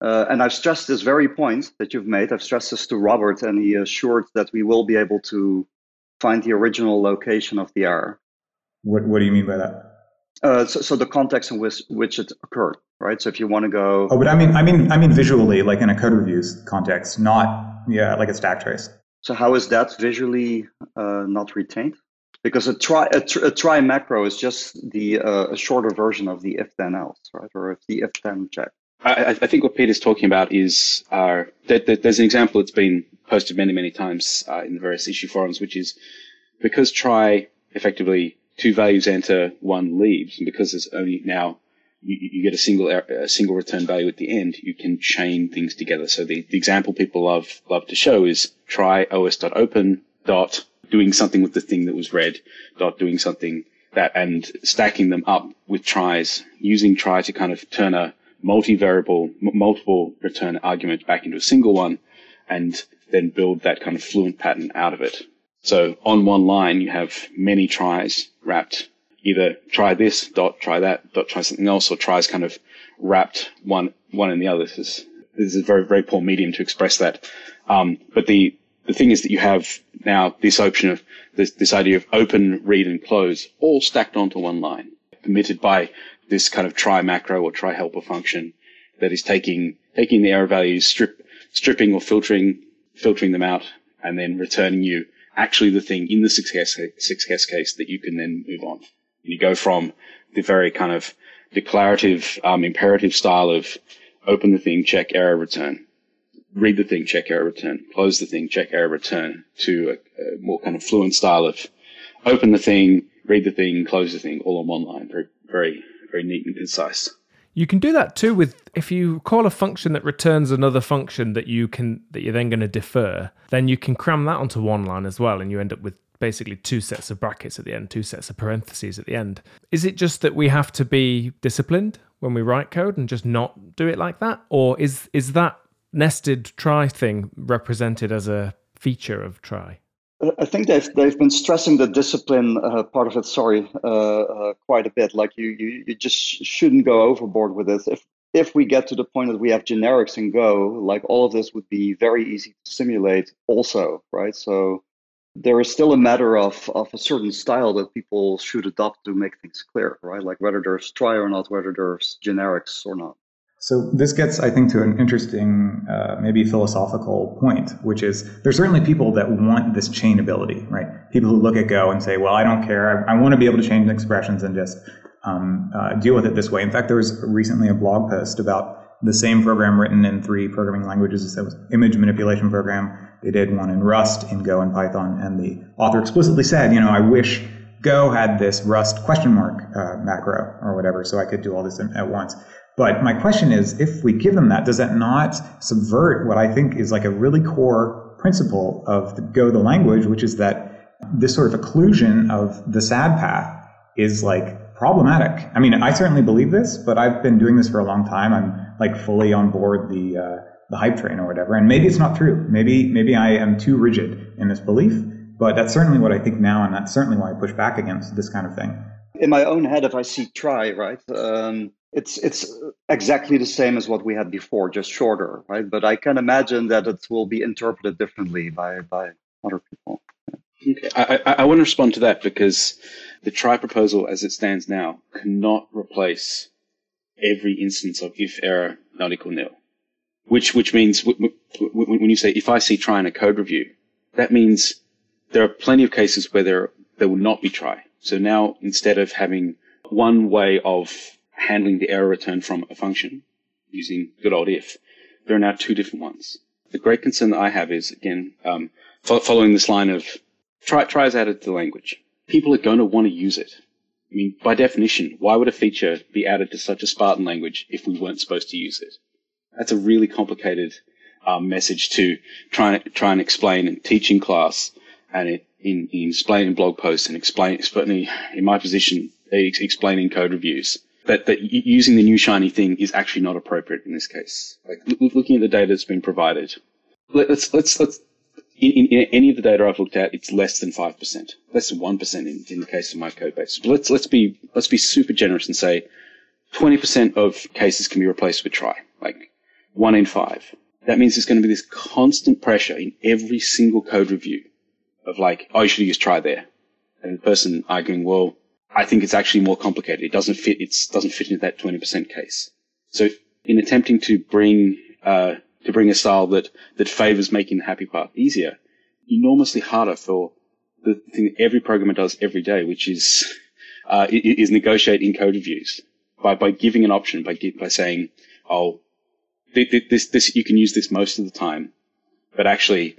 Uh, and I've stressed this very point that you've made. I've stressed this to Robert, and he assured that we will be able to find the original location of the error. What, what do you mean by that? Uh, so, so, the context in which, which it occurred, right? So if you want to go, oh, but I mean, I mean, I mean visually, like in a code reviews context, not yeah, like a stack trace. So how is that visually uh, not retained? Because a try a, tr- a try macro is just the uh, a shorter version of the if then else, right? Or if the if then check. I, I, think what Peter's talking about is uh, that, that, there's an example that's been posted many, many times uh, in the various issue forums, which is because try effectively two values enter, one leaves, and because there's only now you, you, get a single a single return value at the end, you can chain things together. So the, the example people love love to show is try os.open dot doing something with the thing that was read dot doing something that and stacking them up with tries using try to kind of turn a multi-variable multiple return argument back into a single one and then build that kind of fluent pattern out of it. So on one line, you have many tries wrapped either try this dot try that dot try something else or tries kind of wrapped one one in the other. This is this is a very very poor medium to express that. Um, but the the thing is that you have now this option of this this idea of open, read, and close all stacked onto one line, permitted by this kind of try macro or try helper function that is taking taking the error values, strip stripping or filtering filtering them out, and then returning you actually the thing in the success success case that you can then move on. You go from the very kind of declarative, um, imperative style of open the thing, check, error, return. read the thing, check error return, close the thing, check error return to a, a more kind of fluent style of open the thing, read the thing, close the thing, all on one line. Very, very, very neat and concise. You can do that too with if you call a function that returns another function that you can that you're then going to defer, then you can cram that onto one line as well, and you end up with basically two sets of brackets at the end, two sets of parentheses at the end. Is it just that we have to be disciplined when we write code and just not do it like that, or is is that nested try thing represented as a feature of try? I think they've they've been stressing the discipline uh, part of it. Sorry, uh, uh, quite a bit. Like you, you you just shouldn't go overboard with this. If if we get to the point that we have generics in Go, like all of this would be very easy to simulate. Also, right? So there is still a matter of of a certain style that people should adopt to make things clear, right? Like whether there's try or not, whether there's generics or not. So this gets, I think, to an interesting, uh, maybe philosophical point, which is there's certainly people that want this chainability, right? People who look at Go and say, well, I don't care. I, I want to be able to change expressions and just um, uh, deal with it this way. In fact, there was recently a blog post about the same program written in three programming languages. It was image manipulation program. They did one in Rust, in Go, and Python. And the author explicitly said, you know, I wish Go had this Rust question mark uh, macro or whatever, so I could do all this at once. But my question is, if we give them that, does that not subvert what I think is like a really core principle of the Go the language, which is that this sort of occlusion of the sad path is like problematic. I mean, I certainly believe this, but I've been doing this for a long time. I'm like fully on board the uh, the hype train or whatever. And maybe it's not true. Maybe maybe I am too rigid in this belief. But that's certainly what I think now, and that's certainly why I push back against this kind of thing. In my own head, if I see try right. Um it's it's exactly the same as what we had before, just shorter, right? But I can imagine that it will be interpreted differently by by other people. Okay, I, I, I want to respond to that because the try proposal, as it stands now, cannot replace every instance of if error not equal nil. Which which means when you say if I see try in a code review, that means there are plenty of cases where there there will not be try. So now instead of having one way of handling the error return from a function using good old if, there are now two different ones. The great concern that I have is, again, um, following this line of try, is added to the language. People are going to want to use it. I mean, by definition, why would a feature be added to such a Spartan language if we weren't supposed to use it? That's a really complicated um, message to try and try and explain in teaching class and it, in, in explaining blog posts and explain, certainly in my position, explaining code reviews that, that using the new shiny thing is actually not appropriate in this case. Like looking at the data that's been provided, let's let's let's in, in, any of the data I've looked at, it's less than five percent, less than one percent in, in the case of my code base. But let's let's be let's be super generous and say twenty percent of cases can be replaced with try, like one in five. That means there's going to be this constant pressure in every single code review of like, oh, you should use try there, and the person arguing, well, I think it's actually more complicated. It doesn't fit. It doesn't fit into that 20% case. So in attempting to bring, uh, to bring a style that, that favors making the happy path easier, enormously harder for the thing that every programmer does every day, which is, uh, is negotiate in code reviews by, by giving an option, by, by saying, oh, this, this, you can use this most of the time, but actually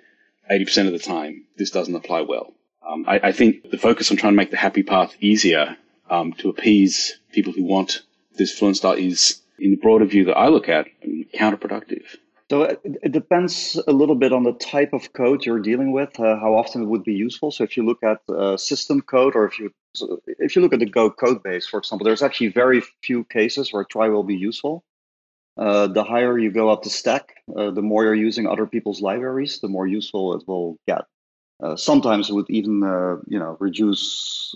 80% of the time, this doesn't apply well. Um, I, I, think the focus on trying to make the happy path easier um, to appease people who want this fluent style is, in the broader view that I look at, counterproductive. So it, it, depends a little bit on the type of code you're dealing with, uh, how often it would be useful. So if you look at uh, system code, or if you if you look at the Go code base, for example, there's actually very few cases where try will be useful. Uh, the higher you go up the stack, uh, the more you're using other people's libraries, the more useful it will get. Uh, sometimes it would even uh, you know reduce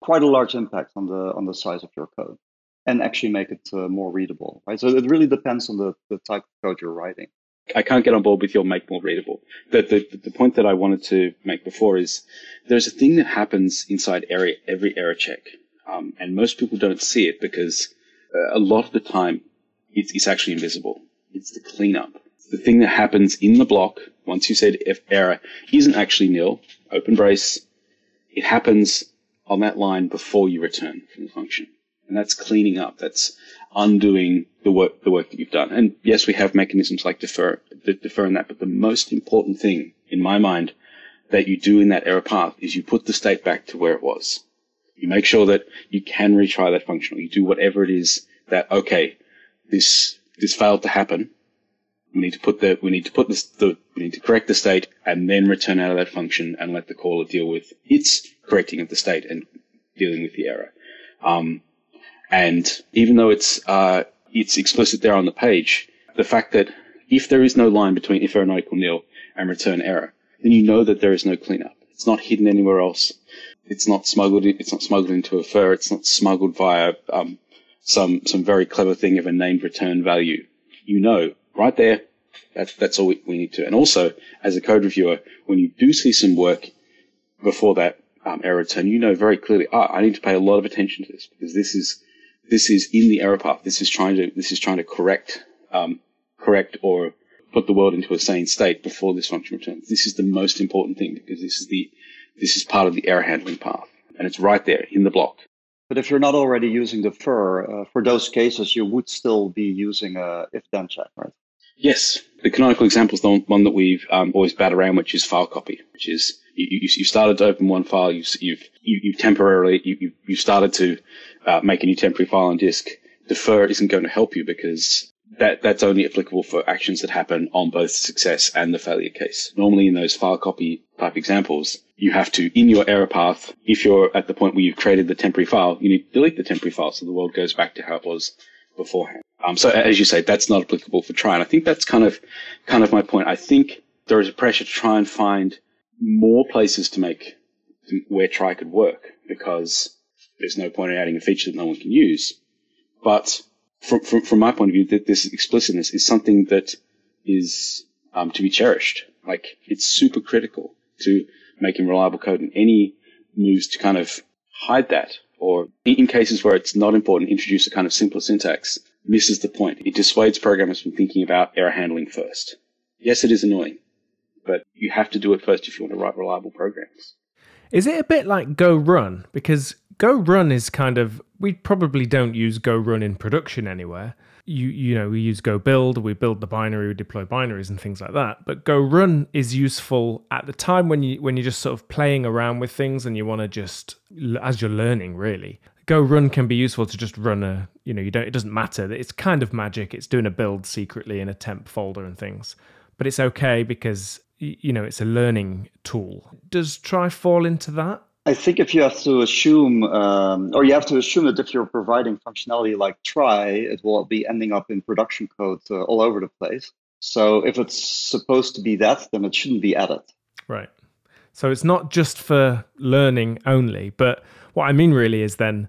quite a large impact on the on the size of your code and actually make it uh, more readable right so it really depends on the, the type of code you're writing I can't get on board with your make more readable. The, the, the point that I wanted to make before is there's a thing that happens inside every, every error check. Um, and most people don't see it because uh, a lot of the time it's, it's actually invisible. It's the cleanup the thing that happens in the block once you said if error isn't actually nil, open brace, it happens on that line before you return from the function. And that's cleaning up. That's undoing the work the work that you've done. And yes, we have mechanisms like defer defer in that, but the most important thing in my mind that you do in that error path is you put the state back to where it was. You make sure that you can retry that function, or you do whatever it is that okay, this this failed to happen. We need to put the we need to put this the we need to correct the state and then return out of that function and let the caller deal with its correcting of the state and dealing with the error. Um, and even though it's uh, it's explicit there on the page, the fact that if there is no line between if error not equal nil and return error, then you know that there is no cleanup. It's not hidden anywhere else. It's not smuggled. It's not smuggled into a fur. It's not smuggled via um, some some very clever thing of a named return value. You know, right there. That's that's all we, we need to. And also, as a code reviewer, when you do see some work before that um, error return, you know very clearly, ah, I need to pay a lot of attention to this because this is this is in the error path. This is trying to this is trying to correct um, correct or put the world into a sane state before this function returns. This is the most important thing because this is the this is part of the error handling path, and it's right there in the block. But if you're not already using defer, uh, for those cases, you would still be using a if then check, right? Yes. The canonical example is the one that we've um, always bat around, which is file copy, which is you, you, you started to open one file, you've, you've, you, you temporarily, you, you started to uh, make a new temporary file on disk. Defer isn't going to help you because that, that's only applicable for actions that happen on both success and the failure case. Normally in those file copy type examples, you have to, in your error path, if you're at the point where you've created the temporary file, you need to delete the temporary file so the world goes back to how it was beforehand. Um, so as you say, that's not applicable for try. And I think that's kind of, kind of my point. I think there is a pressure to try and find more places to make where try could work because there's no point in adding a feature that no one can use. But from, from, from my point of view, that this explicitness is something that is um, to be cherished. Like it's super critical to making reliable code, and any moves to kind of hide that, or in cases where it's not important, introduce a kind of simpler syntax misses the point. It dissuades programmers from thinking about error handling first. Yes, it is annoying, but you have to do it first if you want to write reliable programs. Is it a bit like Go Run? Because Go Run is kind of we probably don't use Go Run in production anywhere. You you know we use Go Build, we build the binary, we deploy binaries and things like that. But Go Run is useful at the time when you when you're just sort of playing around with things and you want to just as you're learning really. Go Run can be useful to just run a you know you don't it doesn't matter. It's kind of magic. It's doing a build secretly in a temp folder and things. But it's okay because you know it's a learning tool. Does try fall into that? I think if you have to assume, um, or you have to assume that if you're providing functionality like try, it will be ending up in production code uh, all over the place. So if it's supposed to be that, then it shouldn't be added. Right. So it's not just for learning only, but what I mean really is then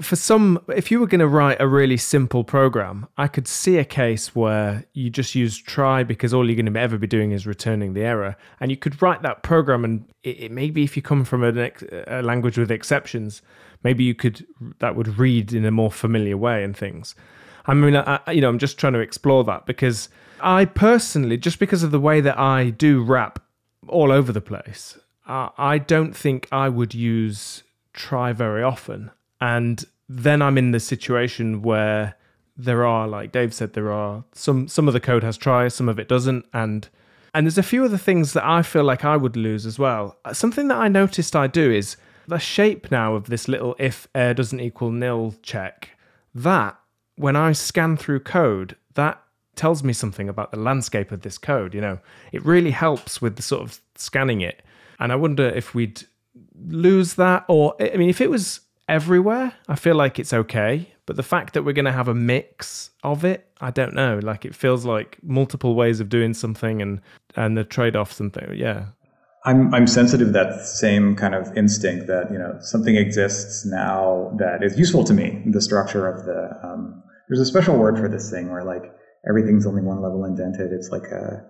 for some, if you were going to write a really simple program, I could see a case where you just use try because all you're going to ever be doing is returning the error. And you could write that program, and it, it maybe if you come from ex, a language with exceptions, maybe you could that would read in a more familiar way and things. I mean, I, you know, I'm just trying to explore that because I personally, just because of the way that I do wrap all over the place, uh, I don't think I would use try very often and then I'm in the situation where there are, like Dave said, there are some some of the code has try, some of it doesn't, and and there's a few other things that I feel like I would lose as well. Something that I noticed I do is the shape now of this little if err doesn't equal nil check. That when I scan through code, that tells me something about the landscape of this code. You know, it really helps with the sort of scanning it. And I wonder if we'd lose that, or I mean, if it was everywhere, I feel like it's okay. But the fact that we're going to have a mix of it, I don't know. Like it feels like multiple ways of doing something and and the trade offs and things. Yeah. I'm I'm sensitive to that same kind of instinct that you know something exists now that is useful to me. The structure of the um, there's a special word for this thing where like everything's only one level indented. It's like a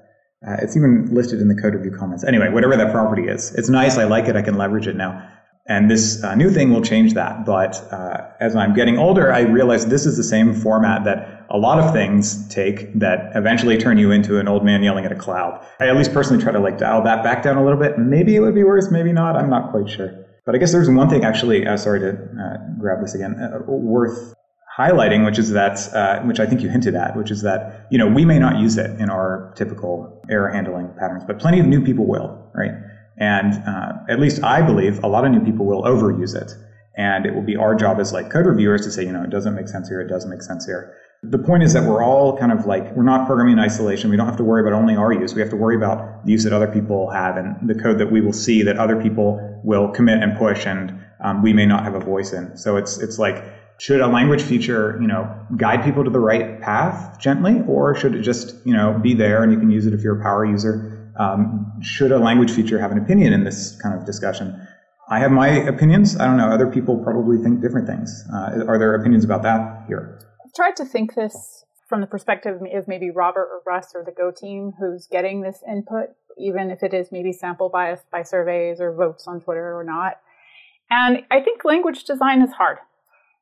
uh, it's even listed in the code review comments. Anyway, whatever that property is, it's nice. I like it. I can leverage it now. And this uh, new thing will change that. But uh, as I'm getting older, I realize this is the same format that a lot of things take that eventually turn you into an old man yelling at a cloud. I at least personally try to like dial that back down a little bit. Maybe it would be worse, maybe not. I'm not quite sure. But I guess there's one thing actually, uh, sorry to uh, grab this again, uh, worth highlighting, which is that, uh, which I think you hinted at, which is that, you know, we may not use it in our typical error handling patterns, but plenty of new people will, right? And uh, at least I believe a lot of new people will overuse it. And it will be our job as like code reviewers to say, you know, it doesn't make sense here, it doesn't make sense here. The point is that we're all kind of like, we're not programming in isolation. We don't have to worry about only our use. We have to worry about the use that other people have and the code that we will see that other people will commit and push and um, we may not have a voice in. So it's, it's like, should a language feature, you know, guide people to the right path gently, or should it just, you know, be there and you can use it if you're a power user? Um, should a language feature have an opinion in this kind of discussion? I have my opinions. I don't know. Other people probably think different things. Uh, are there opinions about that here? I've tried to think this from the perspective of maybe Robert or Russ or the Go team who's getting this input, even if it is maybe sample biased by surveys or votes on Twitter or not. And I think language design is hard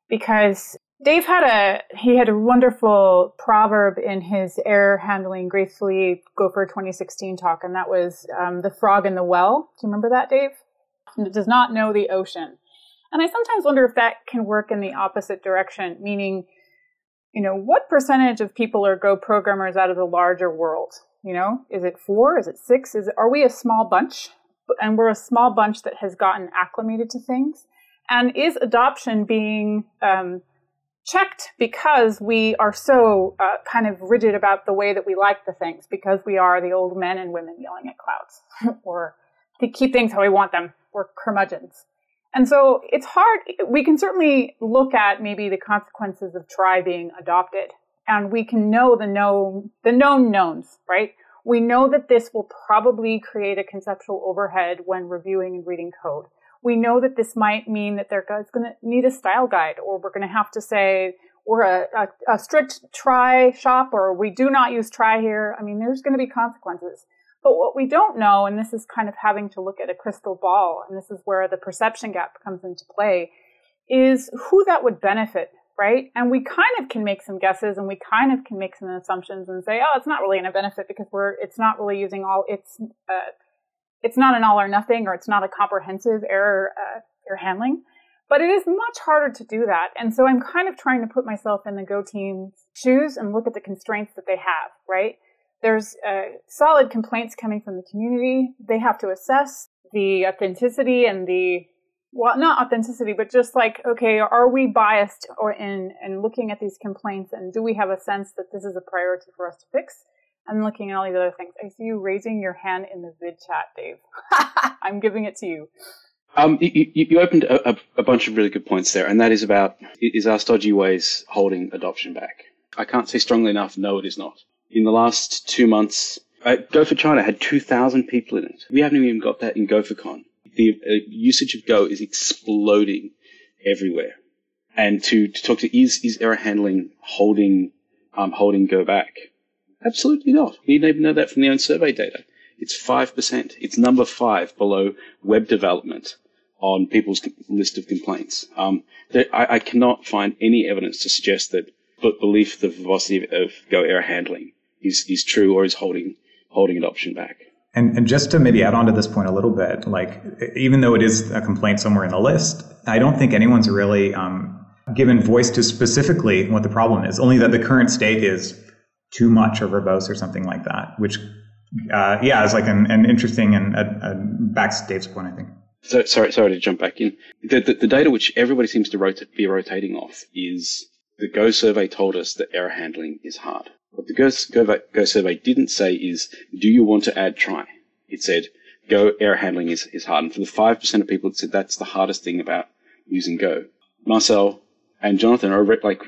because Dave had a he had a wonderful proverb in his air handling gracefully Gopher 2016 talk, and that was um, the frog in the well. Do you remember that, Dave? It does not know the ocean, and I sometimes wonder if that can work in the opposite direction, meaning, you know, what percentage of people are Go programmers out of the larger world? You know, is it four? Is it six? Is it, are we a small bunch? And we're a small bunch that has gotten acclimated to things and is adoption being um, checked because we are so uh, kind of rigid about the way that we like the things, because we are the old men and women yelling at clouds, or to keep things how we want them, we're curmudgeons. And so it's hard. We can certainly look at maybe the consequences of try being adopted, and we can know the known, the known knowns, right? We know that this will probably create a conceptual overhead when reviewing and reading code we know that this might mean that they're going to need a style guide, or we're going to have to say we're a, a, a, strict try shop, or we do not use try here. I mean, there's going to be consequences. But what we don't know, and this is kind of having to look at a crystal ball, and this is where the perception gap comes into play, is who that would benefit, right? And we kind of can make some guesses and we kind of can make some assumptions and say, oh, it's not really going to benefit because we're, it's not really using all its, uh, it's not an all or nothing or it's not a comprehensive error uh, error handling but it is much harder to do that. And so i'm kind of trying to put myself in the go team's shoes and look at the constraints that they have right? There's uh, solid complaints coming from the community. They have to assess the authenticity and the well not authenticity but just like okay are we biased or in in looking at these complaints and do we have a sense that this is a priority for us to fix I'm looking at all these other things. I see you raising your hand in the vid chat, Dave. I'm giving it to you. Um, you, you, opened a, a, bunch of really good points there, and that is about is our stodgy ways holding adoption back? I can't say strongly enough. No, it is not. In the last two months, uh, GopherChina had 2,000 people in it. We haven't even got that in GopherCon. The uh, usage of Go is exploding everywhere. And to, to talk to is is error handling holding um, holding Go back? Absolutely not. We even know that from the own survey data. It's 5%. It's number five below web development on people's list of complaints. Um, I, I, cannot find any evidence to suggest that but belief the verbosity of Go error handling is, is true or is holding holding adoption back. And, and just to maybe add on to this point a little bit, like even though it is a complaint somewhere in the list, I don't think anyone's really um, given voice to specifically what the problem is. Only that the current state is too much or verbose or something like that, which, uh, yeah, is like an, an interesting and a, a back to Dave's point, I think. So, sorry, sorry to jump back in. The, the, the data which everybody seems to rota- be rotating off is the Go survey told us that error handling is hard. What the Go, Go, Go survey didn't say is, do you want to add try? It said, Go error handling is, is hard. And for the 5% of people, it said that's the hardest thing about using Go. Marcel, and Jonathan like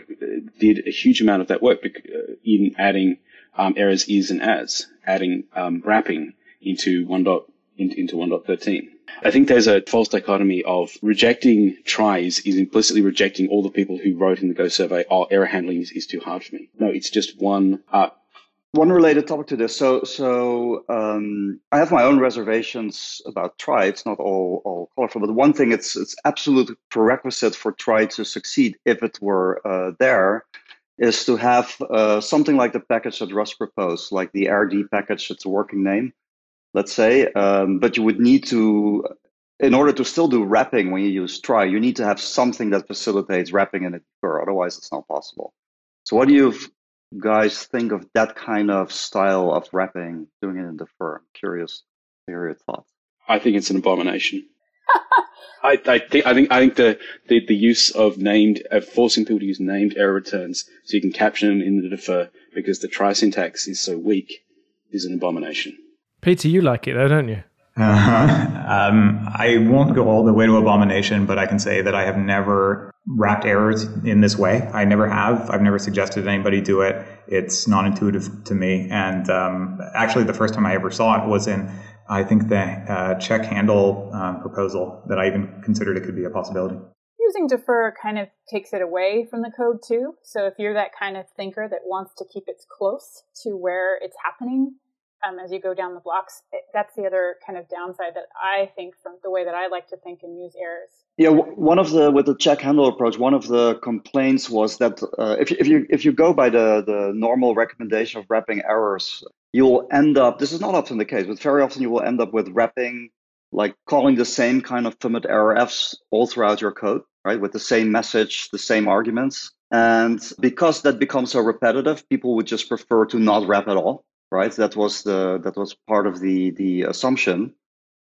did a huge amount of that work uh, in adding um, errors is and as, adding um, wrapping into one dot into one dot thirteen. I think there's a false dichotomy of rejecting tries is implicitly rejecting all the people who wrote in the Go survey, oh, error handling is, is too hard for me. No, it's just one uh, one related topic to this. So, so um, I have my own reservations about try. It's not all all colorful, but one thing it's it's absolute prerequisite for try to succeed, if it were uh, there, is to have uh, something like the package that Russ proposed, like the errd package. It's a working name, let's say, um, but you would need to in order to still do wrapping when you use try, you need to have something that facilitates wrapping in a defer. Otherwise, it's not possible. So, what do you guys think of that kind of style of wrapping, doing it in defer? I'm curious to hear your thoughts. I think it's an abomination. I, I, think I think I think the, the, the use of named of forcing people to use named error returns so you can caption them in the defer because the try syntax is so weak is an abomination. Peter, you like it though, don't you? Uh-huh. Um, I won't go all the way to abomination, but I can say that I have never wrapped errors in this way. I never have. I've never suggested anybody do it. It's non intuitive to me. And um, actually, the first time I ever saw it was in, I think, the uh, check handle um, proposal that I even considered it could be a possibility. Using defer kind of takes it away from the code too. So if you're that kind of thinker that wants to keep it close to where it's happening, um, as you go down the blocks. That's the other kind of downside that I think from the way that I like to think and use errors. Yeah, one of the with the check handle approach, one of the complaints was that uh, if if you if you go by the the normal recommendation of wrapping errors, you'll end up. This is not often the case, but very often you will end up with wrapping like calling the same kind of fmt.Errorfs all throughout your code, right? With the same message, the same arguments. And because that becomes so repetitive, people would just prefer to not wrap at all right? That was the that was part of the the assumption,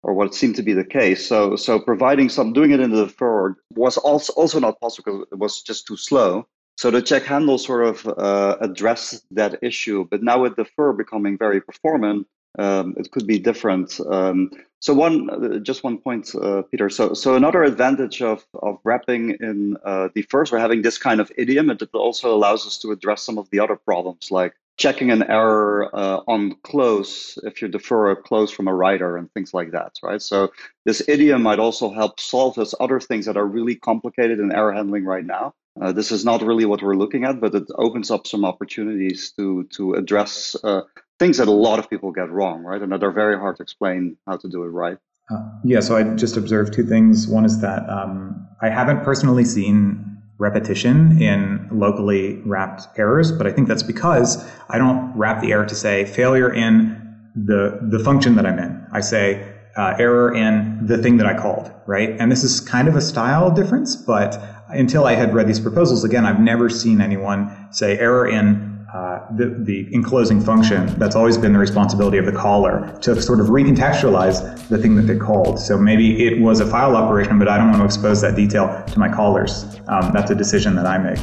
or what seemed to be the case. So so providing some doing it in the defer was also also not possible it was just too slow. So the check handle sort of uh, addressed that issue, but now with defer becoming very performant, um, it could be different. Um, so one, uh, just one point, uh, Peter. So so another advantage of of wrapping in uh, defers or having this kind of idiom, it also allows us to address some of the other problems like checking an error uh, on close if you defer a close from a writer and things like that, right? So this idiom might also help solve those other things that are really complicated in error handling right now. Uh, this is not really what we're looking at, but it opens up some opportunities to to address uh, things that a lot of people get wrong, right, and that are very hard to explain how to do it right. Uh, yeah, so I just observed two things. One is that um, I haven't personally seen repetition in locally wrapped errors, but I think that's because I don't wrap the error to say failure in the the function that I'm in. I say uh, error in the thing that I called, right? And this is kind of a style difference, but until I had read these proposals again, I've never seen anyone say error in uh, the, the enclosing function, that's always been the responsibility of the caller to sort of recontextualize the thing that they called. So maybe it was a file operation, but I don't want to expose that detail to my callers. Um, that's a decision that I make.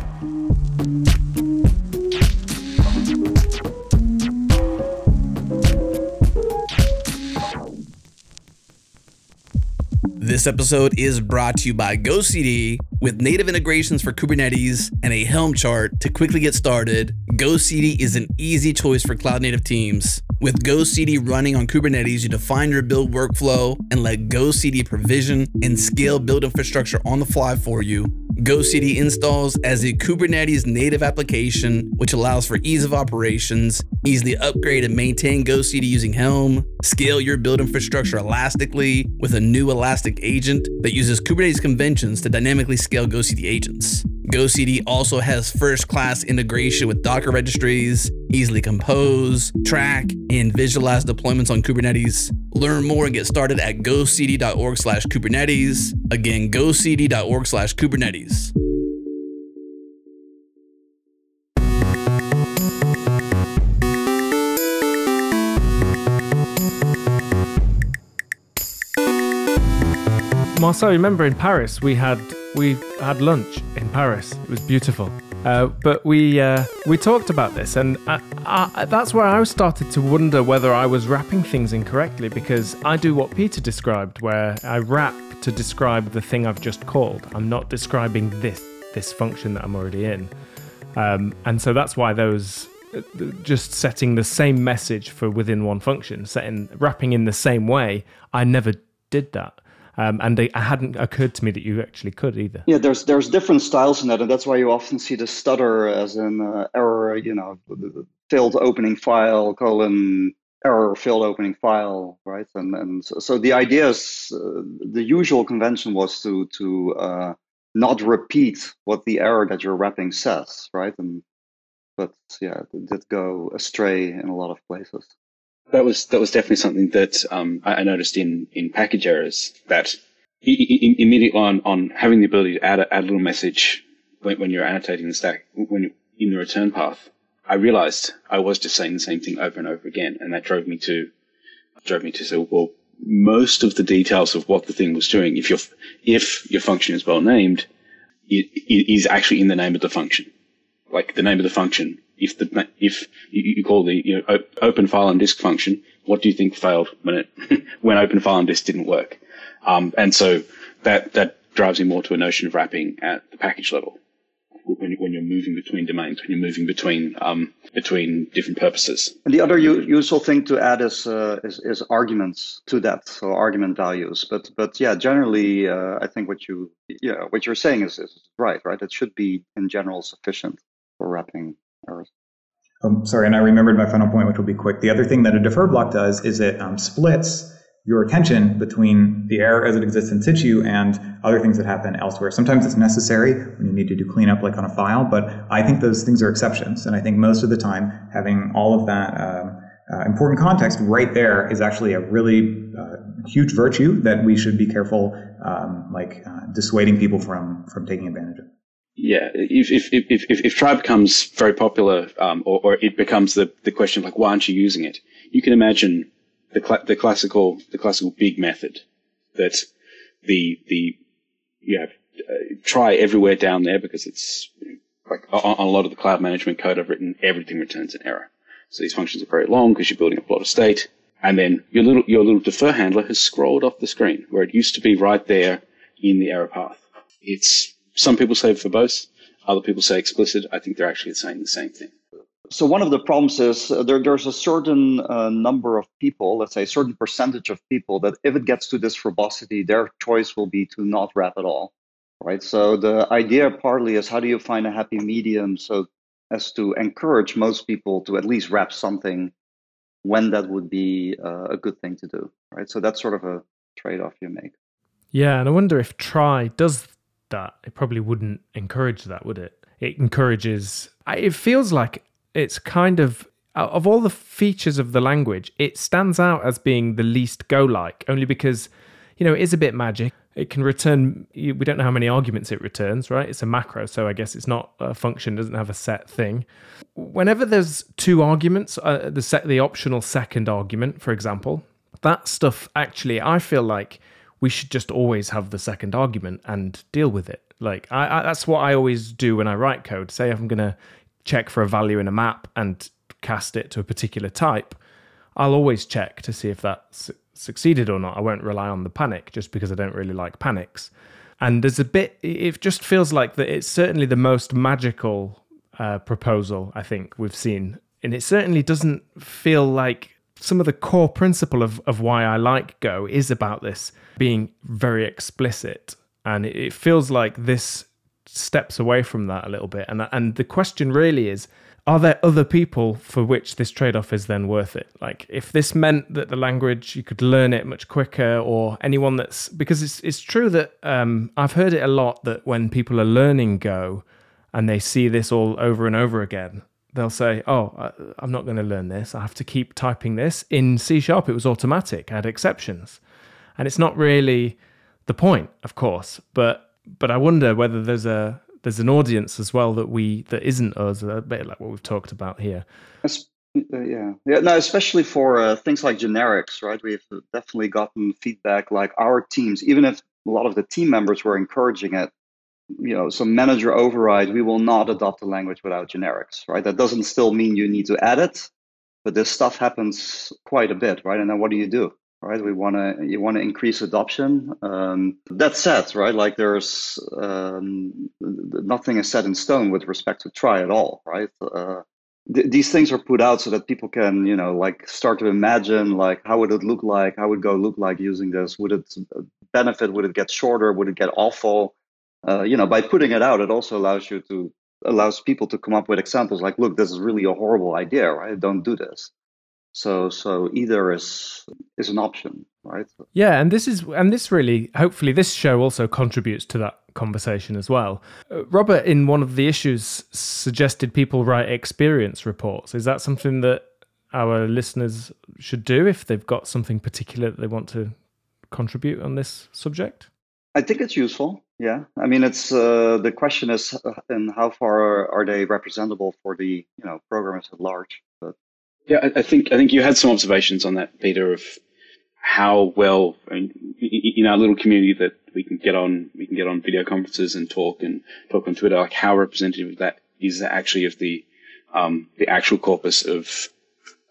This episode is brought to you by GoCD with native integrations for Kubernetes and a Helm chart to quickly get started. GoCD is an easy choice for cloud native teams. With GoCD running on Kubernetes, you define your build workflow and let GoCD provision and scale build infrastructure on the fly for you. GoCD installs as a Kubernetes native application, which allows for ease of operations, easily upgrade and maintain GoCD using Helm, scale your build infrastructure elastically with a new Elastic agent that uses Kubernetes conventions to dynamically scale GoCD agents. GoCD also has first class integration with Docker registries, easily compose, track, and visualize deployments on Kubernetes. Learn more and get started at gocd.org slash Kubernetes. Again, gocd.org slash Kubernetes. Marcel, remember in Paris we had we had lunch in Paris. It was beautiful. Uh, but we uh, we talked about this, and I, I, that's where I started to wonder whether I was wrapping things incorrectly because I do what Peter described, where I wrap to describe the thing I've just called. I'm not describing this this function that I'm already in, um, and so that's why those uh, just setting the same message for within one function, setting wrapping in the same way. I never did that. Um, and it hadn't occurred to me that you actually could either. Yeah, there's there's different styles in that, and that's why you often see the stutter as an uh, error. You know, failed opening file colon error failed opening file, right? And and so, so the idea is uh, the usual convention was to to uh, not repeat what the error that you're wrapping says, right? And but yeah, it did go astray in a lot of places that was that was definitely something that um, I, I, noticed in in package errors that immediately on, on having the ability to add a, add a little message when, when you're annotating the stack, when in the return path, I realized I was just saying the same thing over and over again. And that drove me to, drove me to say, well, most of the details of what the thing was doing, if your, if your function is well named, it, it is actually in the name of the function. Like the name of the function. If the, if you call the, you know, open file and disk function, what do you think failed when it, when open file and disk didn't work? Um, and so that, that drives me more to a notion of wrapping at the package level when, when you're moving between domains, when you're moving between um, between different purposes. And the other useful thing to add is, uh, is, is arguments to that, so argument values. But but yeah, generally, uh, I think what you yeah what you're saying is, is right, right. It should be in general sufficient for wrapping errors. Um, sorry, and I remembered my final point, which will be quick. The other thing that a defer block does is it um, splits your attention between the error as it exists in situ and other things that happen elsewhere. Sometimes it's necessary when you need to do cleanup like on a file, but I think those things are exceptions. And I think most of the time having all of that um, uh, important context right there is actually a really uh, huge virtue that we should be careful um, like uh, dissuading people from from taking advantage of. Yeah, if if if if, if try becomes very popular, um, or, or it becomes the the question of like why aren't you using it? You can imagine the, cl- the classical the classical big method that the the you uh, try everywhere down there because it's like on, on, a lot of the cloud management code I've written everything returns an error. So these functions are very long because you're building up a lot of state, and then your little your little defer handler has scrolled off the screen where it used to be right there in the error path. It's some people say verbose, other people say explicit. I think they're actually saying the same thing so one of the problems is uh, there, there's a certain uh, number of people, let's say a certain percentage of people, that if it gets to this verbosity, their choice will be to not wrap at all, right? So the idea partly is how do you find a happy medium so as to encourage most people to at least wrap something when that would be uh, a good thing to do, right? So that's sort of a trade-off you make. Yeah, and I wonder if try does that. It probably wouldn't encourage that, would it? It encourages. It feels like it's kind of of all the features of the language, it stands out as being the least Go like, only because, you know, it is a bit magic. It can return, we don't know how many arguments it returns, right? It's a macro, so I guess it's not a function, doesn't have a set thing. Whenever there's two arguments, uh, the, set, the optional second argument, for example, that stuff actually, I feel like we should just always have the second argument and deal with it. Like, I, I that's what I always do when I write code. Say if I'm going to check for a value in a map and cast it to a particular type, I'll always check to see if that su- succeeded or not. I won't rely on the panic just because I don't really like panics. And there's a bit, it just feels like that it's certainly the most magical uh, proposal I think we've seen. And it certainly doesn't feel like some of the core principle of, of why I like Go is about this being very explicit. And it feels like this steps away from that a little bit. And and the question really is, are there other people for which this trade-off is then worth it? Like if this meant that the language you could learn it much quicker, or anyone that's because it's it's true that um, I've heard it a lot that when people are learning Go and they see this all over and over again, they'll say, "Oh, I'm not going to learn this. I have to keep typing this." In C sharp, it was automatic. I had exceptions, and it's not really the point, of course, but but I wonder whether there's a there's an audience as well that we that isn't us, a bit like what we've talked about here. Uh, yeah, yeah. No, especially for uh, things like generics, right? We've definitely gotten feedback like our teams, even if a lot of the team members were encouraging it. You know, some manager override. We will not adopt a language without generics, right? That doesn't still mean you need to add it, but this stuff happens quite a bit, right? And then what do you do? right? We want to you want to increase adoption. Um, that said, right? Like there's um, nothing is set in stone with respect to try at all, right? Uh, th- these things are put out so that people can, you know, like start to imagine like how would it look like? How would Go look like using this? Would it benefit? Would it get shorter? Would it get awful? Uh, you know, by putting it out, it also allows you to allows people to come up with examples like, look, this is really a horrible idea, right? Don't do this. So so either is is an option, right? Yeah, and this is and this really hopefully this show also contributes to that conversation as well. Uh, Robert in one of the issues suggested people write experience reports. Is that something that our listeners should do if they've got something particular that they want to contribute on this subject? I think it's useful. Yeah, I mean, it's uh, the question is, uh, and how far are, they representable for the you know programmers at large? But yeah, I, I think I think you had some observations on that, Peter, of how well in our little community that we can get on we can get on video conferences and talk and talk on Twitter, like how representative that is actually of the um, the actual corpus of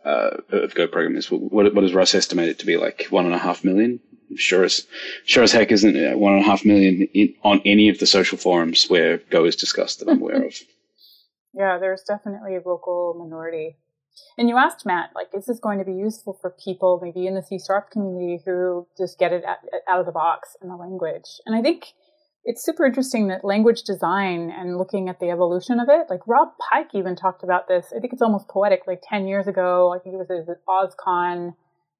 uh, of Go programmers. What, what does Russ estimate it to be? Like one and a half million? Sure as sure as heck isn't uh, one and a half million in, on any of the social forums where Go is discussed that I'm aware of. Yeah, there's definitely a vocal minority. And you asked Mat, like, is this going to be useful for people maybe in the C sharp community who just get it out of the box in the language? And I think it's super interesting that language design and looking at the evolution of it, like Rob Pike even talked about this. I think it's almost poetic, like 10 years ago. I think it was at OSCON,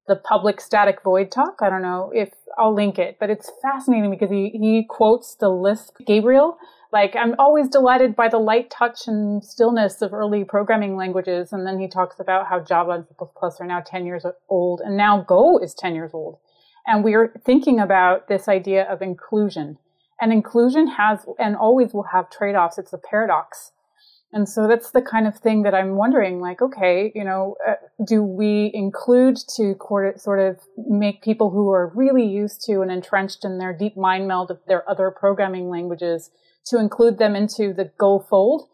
the public static void talk. I don't know if I'll link it, but it's fascinating because he, he quotes the Lisp Gabriel. Like, I'm always delighted by the light touch and stillness of early programming languages. And then he talks about how Java and C++ are now 10 years old, and now Go is 10 years old. And we're thinking about this idea of inclusion and inclusion has and always will have trade offs. It's a paradox. And so that's the kind of thing that I'm wondering like, okay, you know, uh, do we include to sort of make people who are really used to and entrenched in their deep mind meld of their other programming languages to include them into the Go fold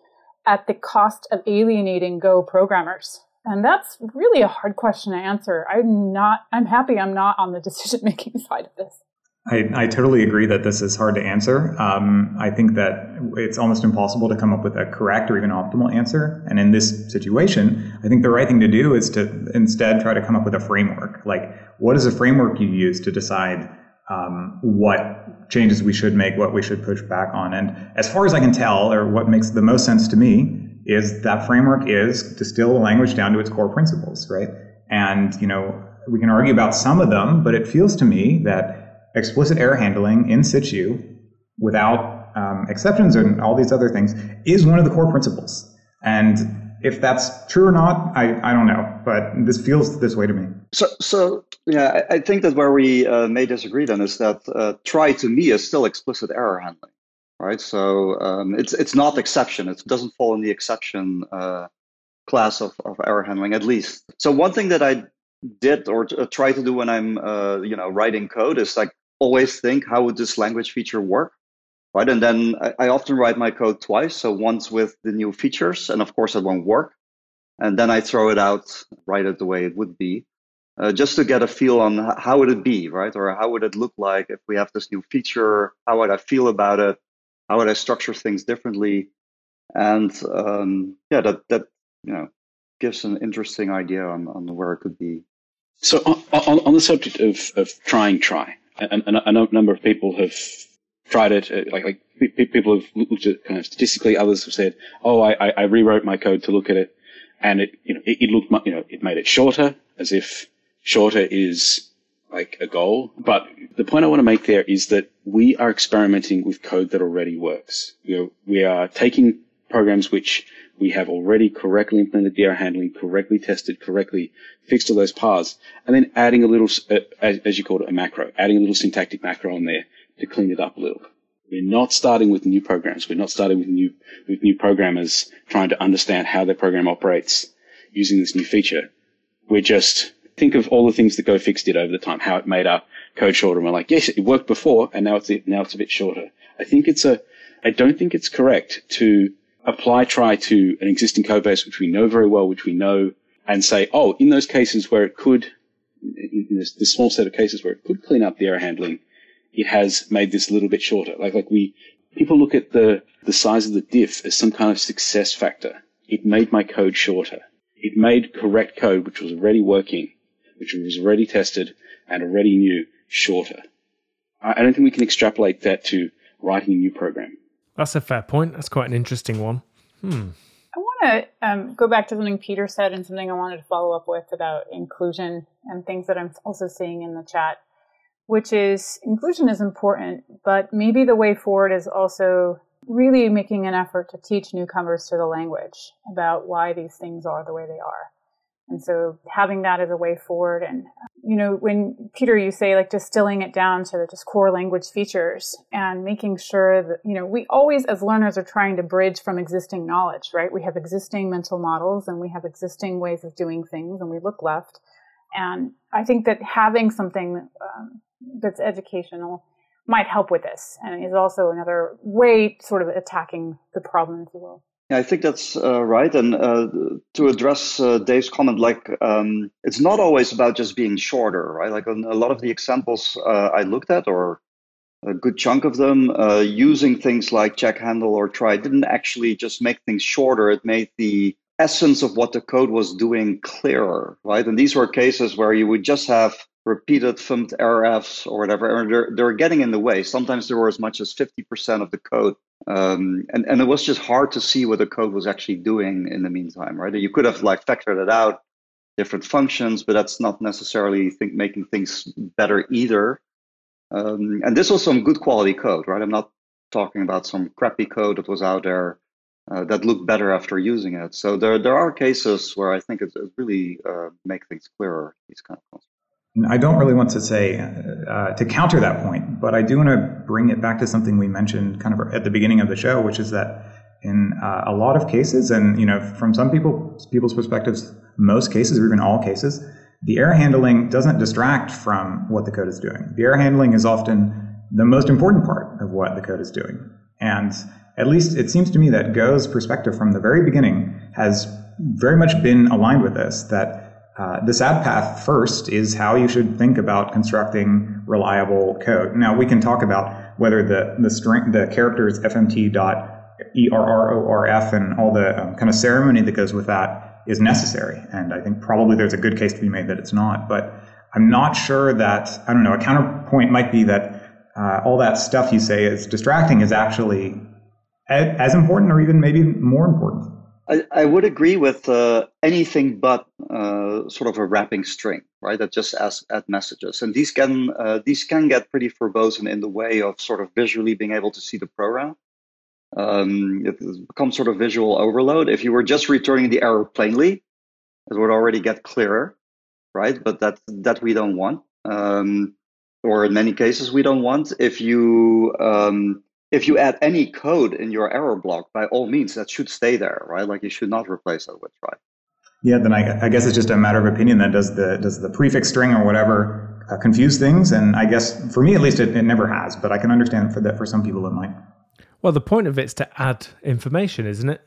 at the cost of alienating Go programmers? And that's really a hard question to answer. I'm not, I'm happy I'm not on the decision making side of this. I, I, totally agree that this is hard to answer. Um, I think that it's almost impossible to come up with a correct or even optimal answer. And in this situation, I think the right thing to do is to instead try to come up with a framework. Like, what is a framework you use to decide um, what changes we should make, what we should push back on? And as far as I can tell, or what makes the most sense to me, is that framework is distill the language down to its core principles, right? And, you know, we can argue about some of them, but it feels to me that explicit error handling in situ without um, exceptions and all these other things is one of the core principles. And if that's true or not, I, I don't know, but this feels this way to me. So, so yeah, I, think that where we uh, may disagree then is that uh, try to me is still explicit error handling, right? So um, it's it's not exception; it doesn't fall in the exception uh, class of, of error handling, at least. So one thing that I did or t- uh, try to do when I'm uh, you know writing code is like always think how would this language feature work right? And then I, I, often write my code twice so once with the new features and of course it won't work. And then i throw it out write it the way it would be uh, just to get a feel on how would it be right? Or how would it look like if we have this new feature? How would i feel about it? How would i structure things differently? And um, yeah that that you know gives an interesting idea on, on where it could be. So on, on, on the subject of, of trying try a number of people have tried it. Uh, like, like people have looked at kind of statistically. Others have said, "Oh, I, I rewrote my code to look at it, and it, you know, it, it looked, you know, it made it shorter, as if shorter is like a goal. But the point I want to make there is that we are experimenting with code that already works. We are, we are taking programs which we have already correctly implemented the error handling, correctly tested, correctly fixed all those paths, and then adding a little, uh, as, as, you called it, a macro, adding a little syntactic macro on there to clean it up a little. We're not starting with new programs. We're not starting with new, with new programmers trying to understand how their program operates using this new feature. We're just think of all the things that GoFix did over the time, how it made our code shorter. And we're like, yes, it worked before, and now it's now it's a bit shorter. I think it's a, I don't think it's correct to apply try to an existing code base, which we know very well, which we know, and say, oh, in those cases where it could, in this, this small set of cases where it could clean up the error handling, it has made this a little bit shorter. Like, like we, people look at the, the size of the diff as some kind of success factor. It made my code shorter. It made correct code, which was already working, which was already tested and already knew, shorter. I don't think we can extrapolate that to writing a new program. That's a fair point. That's quite an interesting one. Hmm. I want to um, go back to something Peter said and something I wanted to follow up with about inclusion and things that I'm also seeing in the chat, which is inclusion is important, but maybe the way forward is also really making an effort to teach newcomers to the language about why these things are the way they are. And so having that as a way forward and you know, when Peter, you say like distilling it down to the just core language features and making sure that, you know, we always as learners are trying to bridge from existing knowledge, right? We have existing mental models and we have existing ways of doing things and we look left. And I think that having something um, that's educational might help with this and is also another way sort of attacking the problem, if you will. Yeah, I think that's uh, right. And uh, to address uh, Dave's comment, like um, it's not always about just being shorter, right? Like a lot of the examples uh, I looked at, or a good chunk of them, uh, using things like check handle or try didn't actually just make things shorter. It made the essence of what the code was doing clearer, right? And these were cases where you would just have repeated fmt.Errorfs or whatever, and they're, they're getting in the way. Sometimes there were as much as 50% of the code. Um, and, and it was just hard to see what the code was actually doing in the meantime, right? You could have like factored it out, different functions, but that's not necessarily think, making things better either. Um, and this was some good quality code, right? I'm not talking about some crappy code that was out there uh, that looked better after using it. So there, there are cases where I think it, it really uh, make things clearer. These kind of concepts. I don't really want to say uh, to counter that point, but I do want to bring it back to something we mentioned kind of at the beginning of the show, which is that in uh, a lot of cases, and you know, from some people people's perspectives, most cases or even all cases, the error handling doesn't distract from what the code is doing. The error handling is often the most important part of what the code is doing, and at least it seems to me that Go's perspective from the very beginning has very much been aligned with this. That uh, the SAD path first is how you should think about constructing reliable code. Now we can talk about whether the the string the characters fmt dot errorf and all the um, kind of ceremony that goes with that is necessary. And I think probably there's a good case to be made that it's not. But I'm not sure that I don't know. A counterpoint might be that uh, all that stuff you say is distracting is actually as important or even maybe more important. I, I would agree with uh, anything but uh, sort of a wrapping string, right? That just adds add messages, and these can uh, these can get pretty verbose and in the way of sort of visually being able to see the program. Um, it becomes sort of visual overload. If you were just returning the error plainly, it would already get clearer, right? But that that we don't want, um, or in many cases we don't want. If you um, if you add any code in your error block, by all means, that should stay there, right? Like you should not replace that with try. Yeah, then I, I guess it's just a matter of opinion. Then does the does the prefix string or whatever uh, confuse things? And I guess for me at least, it, it never has. But I can understand for that for some people it might. Well, the point of it is to add information, isn't it?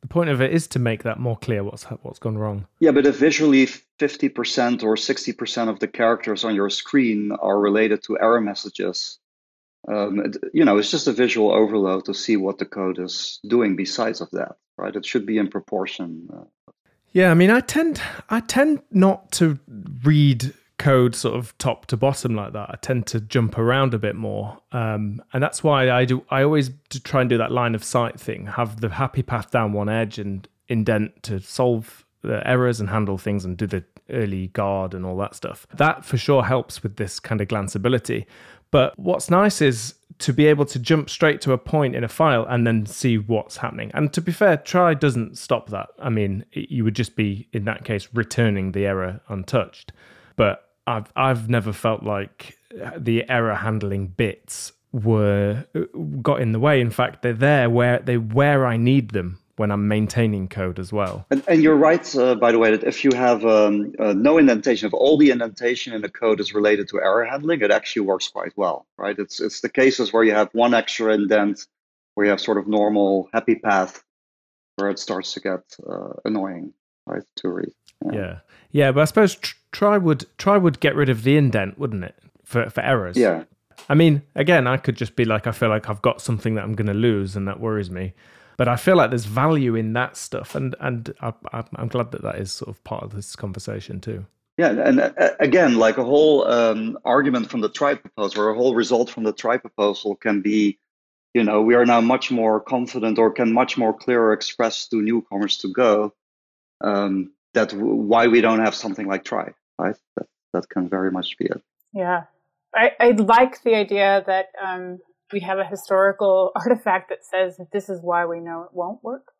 The point of it is to make that more clear what's what's gone wrong. Yeah, but if visually fifty percent or sixty percent of the characters on your screen are related to error messages, um, you know, it's just a visual overload to see what the code is doing besides of that, right? It should be in proportion. Uh, yeah, I mean, I tend I tend not to read code sort of top to bottom like that. I tend to jump around a bit more, um, and that's why I do. I always try and do that line of sight thing. Have the happy path down one edge and indent to solve the errors and handle things and do the early guard and all that stuff. That for sure helps with this kind of glanceability. But what's nice is to be able to jump straight to a point in a file and then see what's happening. And to be fair, try doesn't stop that. I mean, you would just be in that case returning the error untouched. But I've I've never felt like the error handling bits were uh, got in the way. In fact, they're there where they where I need them when I'm maintaining code as well. And, and you're right, uh, by the way, that if you have um, uh, no indentation, if all the indentation in the code is related to error handling, it actually works quite well, right? It's it's the cases where you have one extra indent, where you have sort of normal happy path, where it starts to get uh, annoying, right, to read. Yeah. yeah, yeah, but I suppose try would try would get rid of the indent, wouldn't it, for for errors? Yeah. I mean, again, I could just be like, I feel like I've got something that I'm going to lose, and that worries me. But I feel like there's value in that stuff, and and I, am glad that that is sort of part of this conversation too. Yeah, and uh, again, like a whole um, argument from the try proposal, or a whole result from the try proposal can be, you know, we are now much more confident, or can much more clearer express to newcomers to go um, that w- why we don't have something like try, right? That that can very much be it. Yeah, I, I like the idea that um, we have a historical artifact that says that this is why we know it won't work.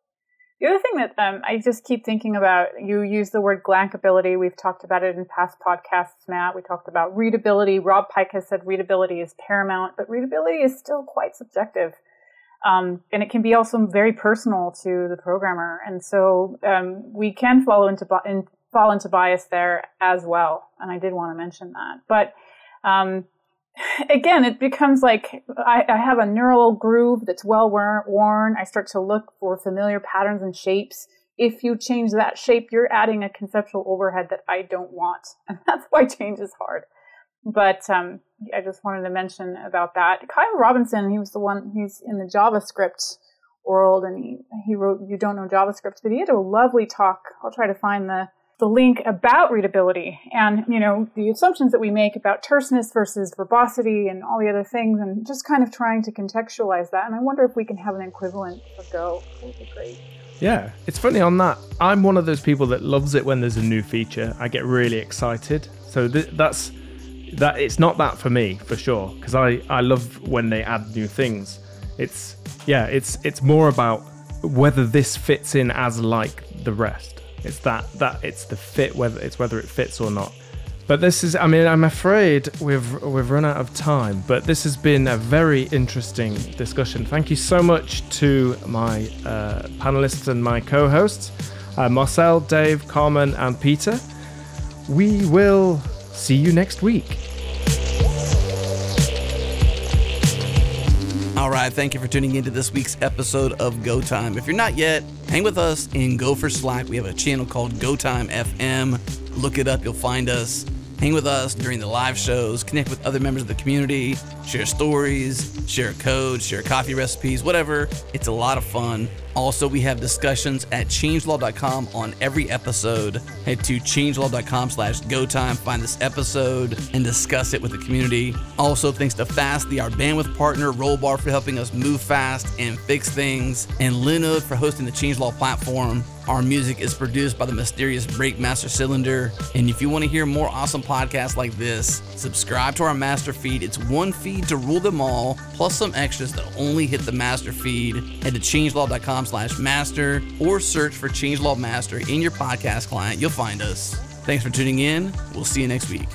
The other thing that um, I just keep thinking about, you use the word glanceability. We've talked about it in past podcasts, Mat. We talked about readability. Rob Pike has said readability is paramount, but readability is still quite subjective. Um, and it can be also very personal to the programmer. And so um, we can follow into, in, fall into bias there as well. And I did want to mention that. But um, again, it becomes like I, I, have a neural groove that's well worn. I start to look for familiar patterns and shapes. If you change that shape, you're adding a conceptual overhead that I don't want. And that's why change is hard. But um, I just wanted to mention about that. Kyle Robinson, he was the one, he's in the JavaScript world and he, he wrote You Don't Know JavaScript, but he had a lovely talk. I'll try to find the the link about readability and you know the assumptions that we make about terseness versus verbosity and all the other things and just kind of trying to contextualize that. And i wonder if we can have an equivalent for go. Would be great. Yeah. It's funny on that i'm one of those people that loves it when there's a new feature. I get really excited. So th- that's that it's not that for me for sure because i i love when they add new things. It's yeah it's it's more about whether this fits in as like the rest it's that that it's the fit whether it's whether it fits or not. But this is I mean I'm afraid we've we've run out of time, but this has been a very interesting discussion. Thank you so much to my uh, panelists and my co-hosts, uh, Marcel, Dave, Carmen, and Peter. We will see you next week. All right, thank you for tuning into this week's episode of Go Time. If you're not yet, hang with us in Gophers Slack. We have a channel called Go Time FM. Look it up, you'll find us. Hang with us during the live shows, connect with other members of the community, share stories, share code, share coffee recipes, whatever. It's a lot of fun. Also, we have discussions at changelog.com on every episode. Head to changelog.com slash go time, find this episode, and discuss it with the community. Also, thanks to Fastly, our bandwidth partner, Rollbar for helping us move fast and fix things, and Linode for hosting the Changelog platform. Our music is produced by the mysterious Breakmaster Cylinder. And if you want to hear more awesome podcasts like this, subscribe to our master feed. It's one feed to rule them all, plus some extras that only hit the master feed. Head to changelog.com slash master or search for Changelog Master in your podcast client. You'll find us. Thanks for tuning in. We'll see you next week.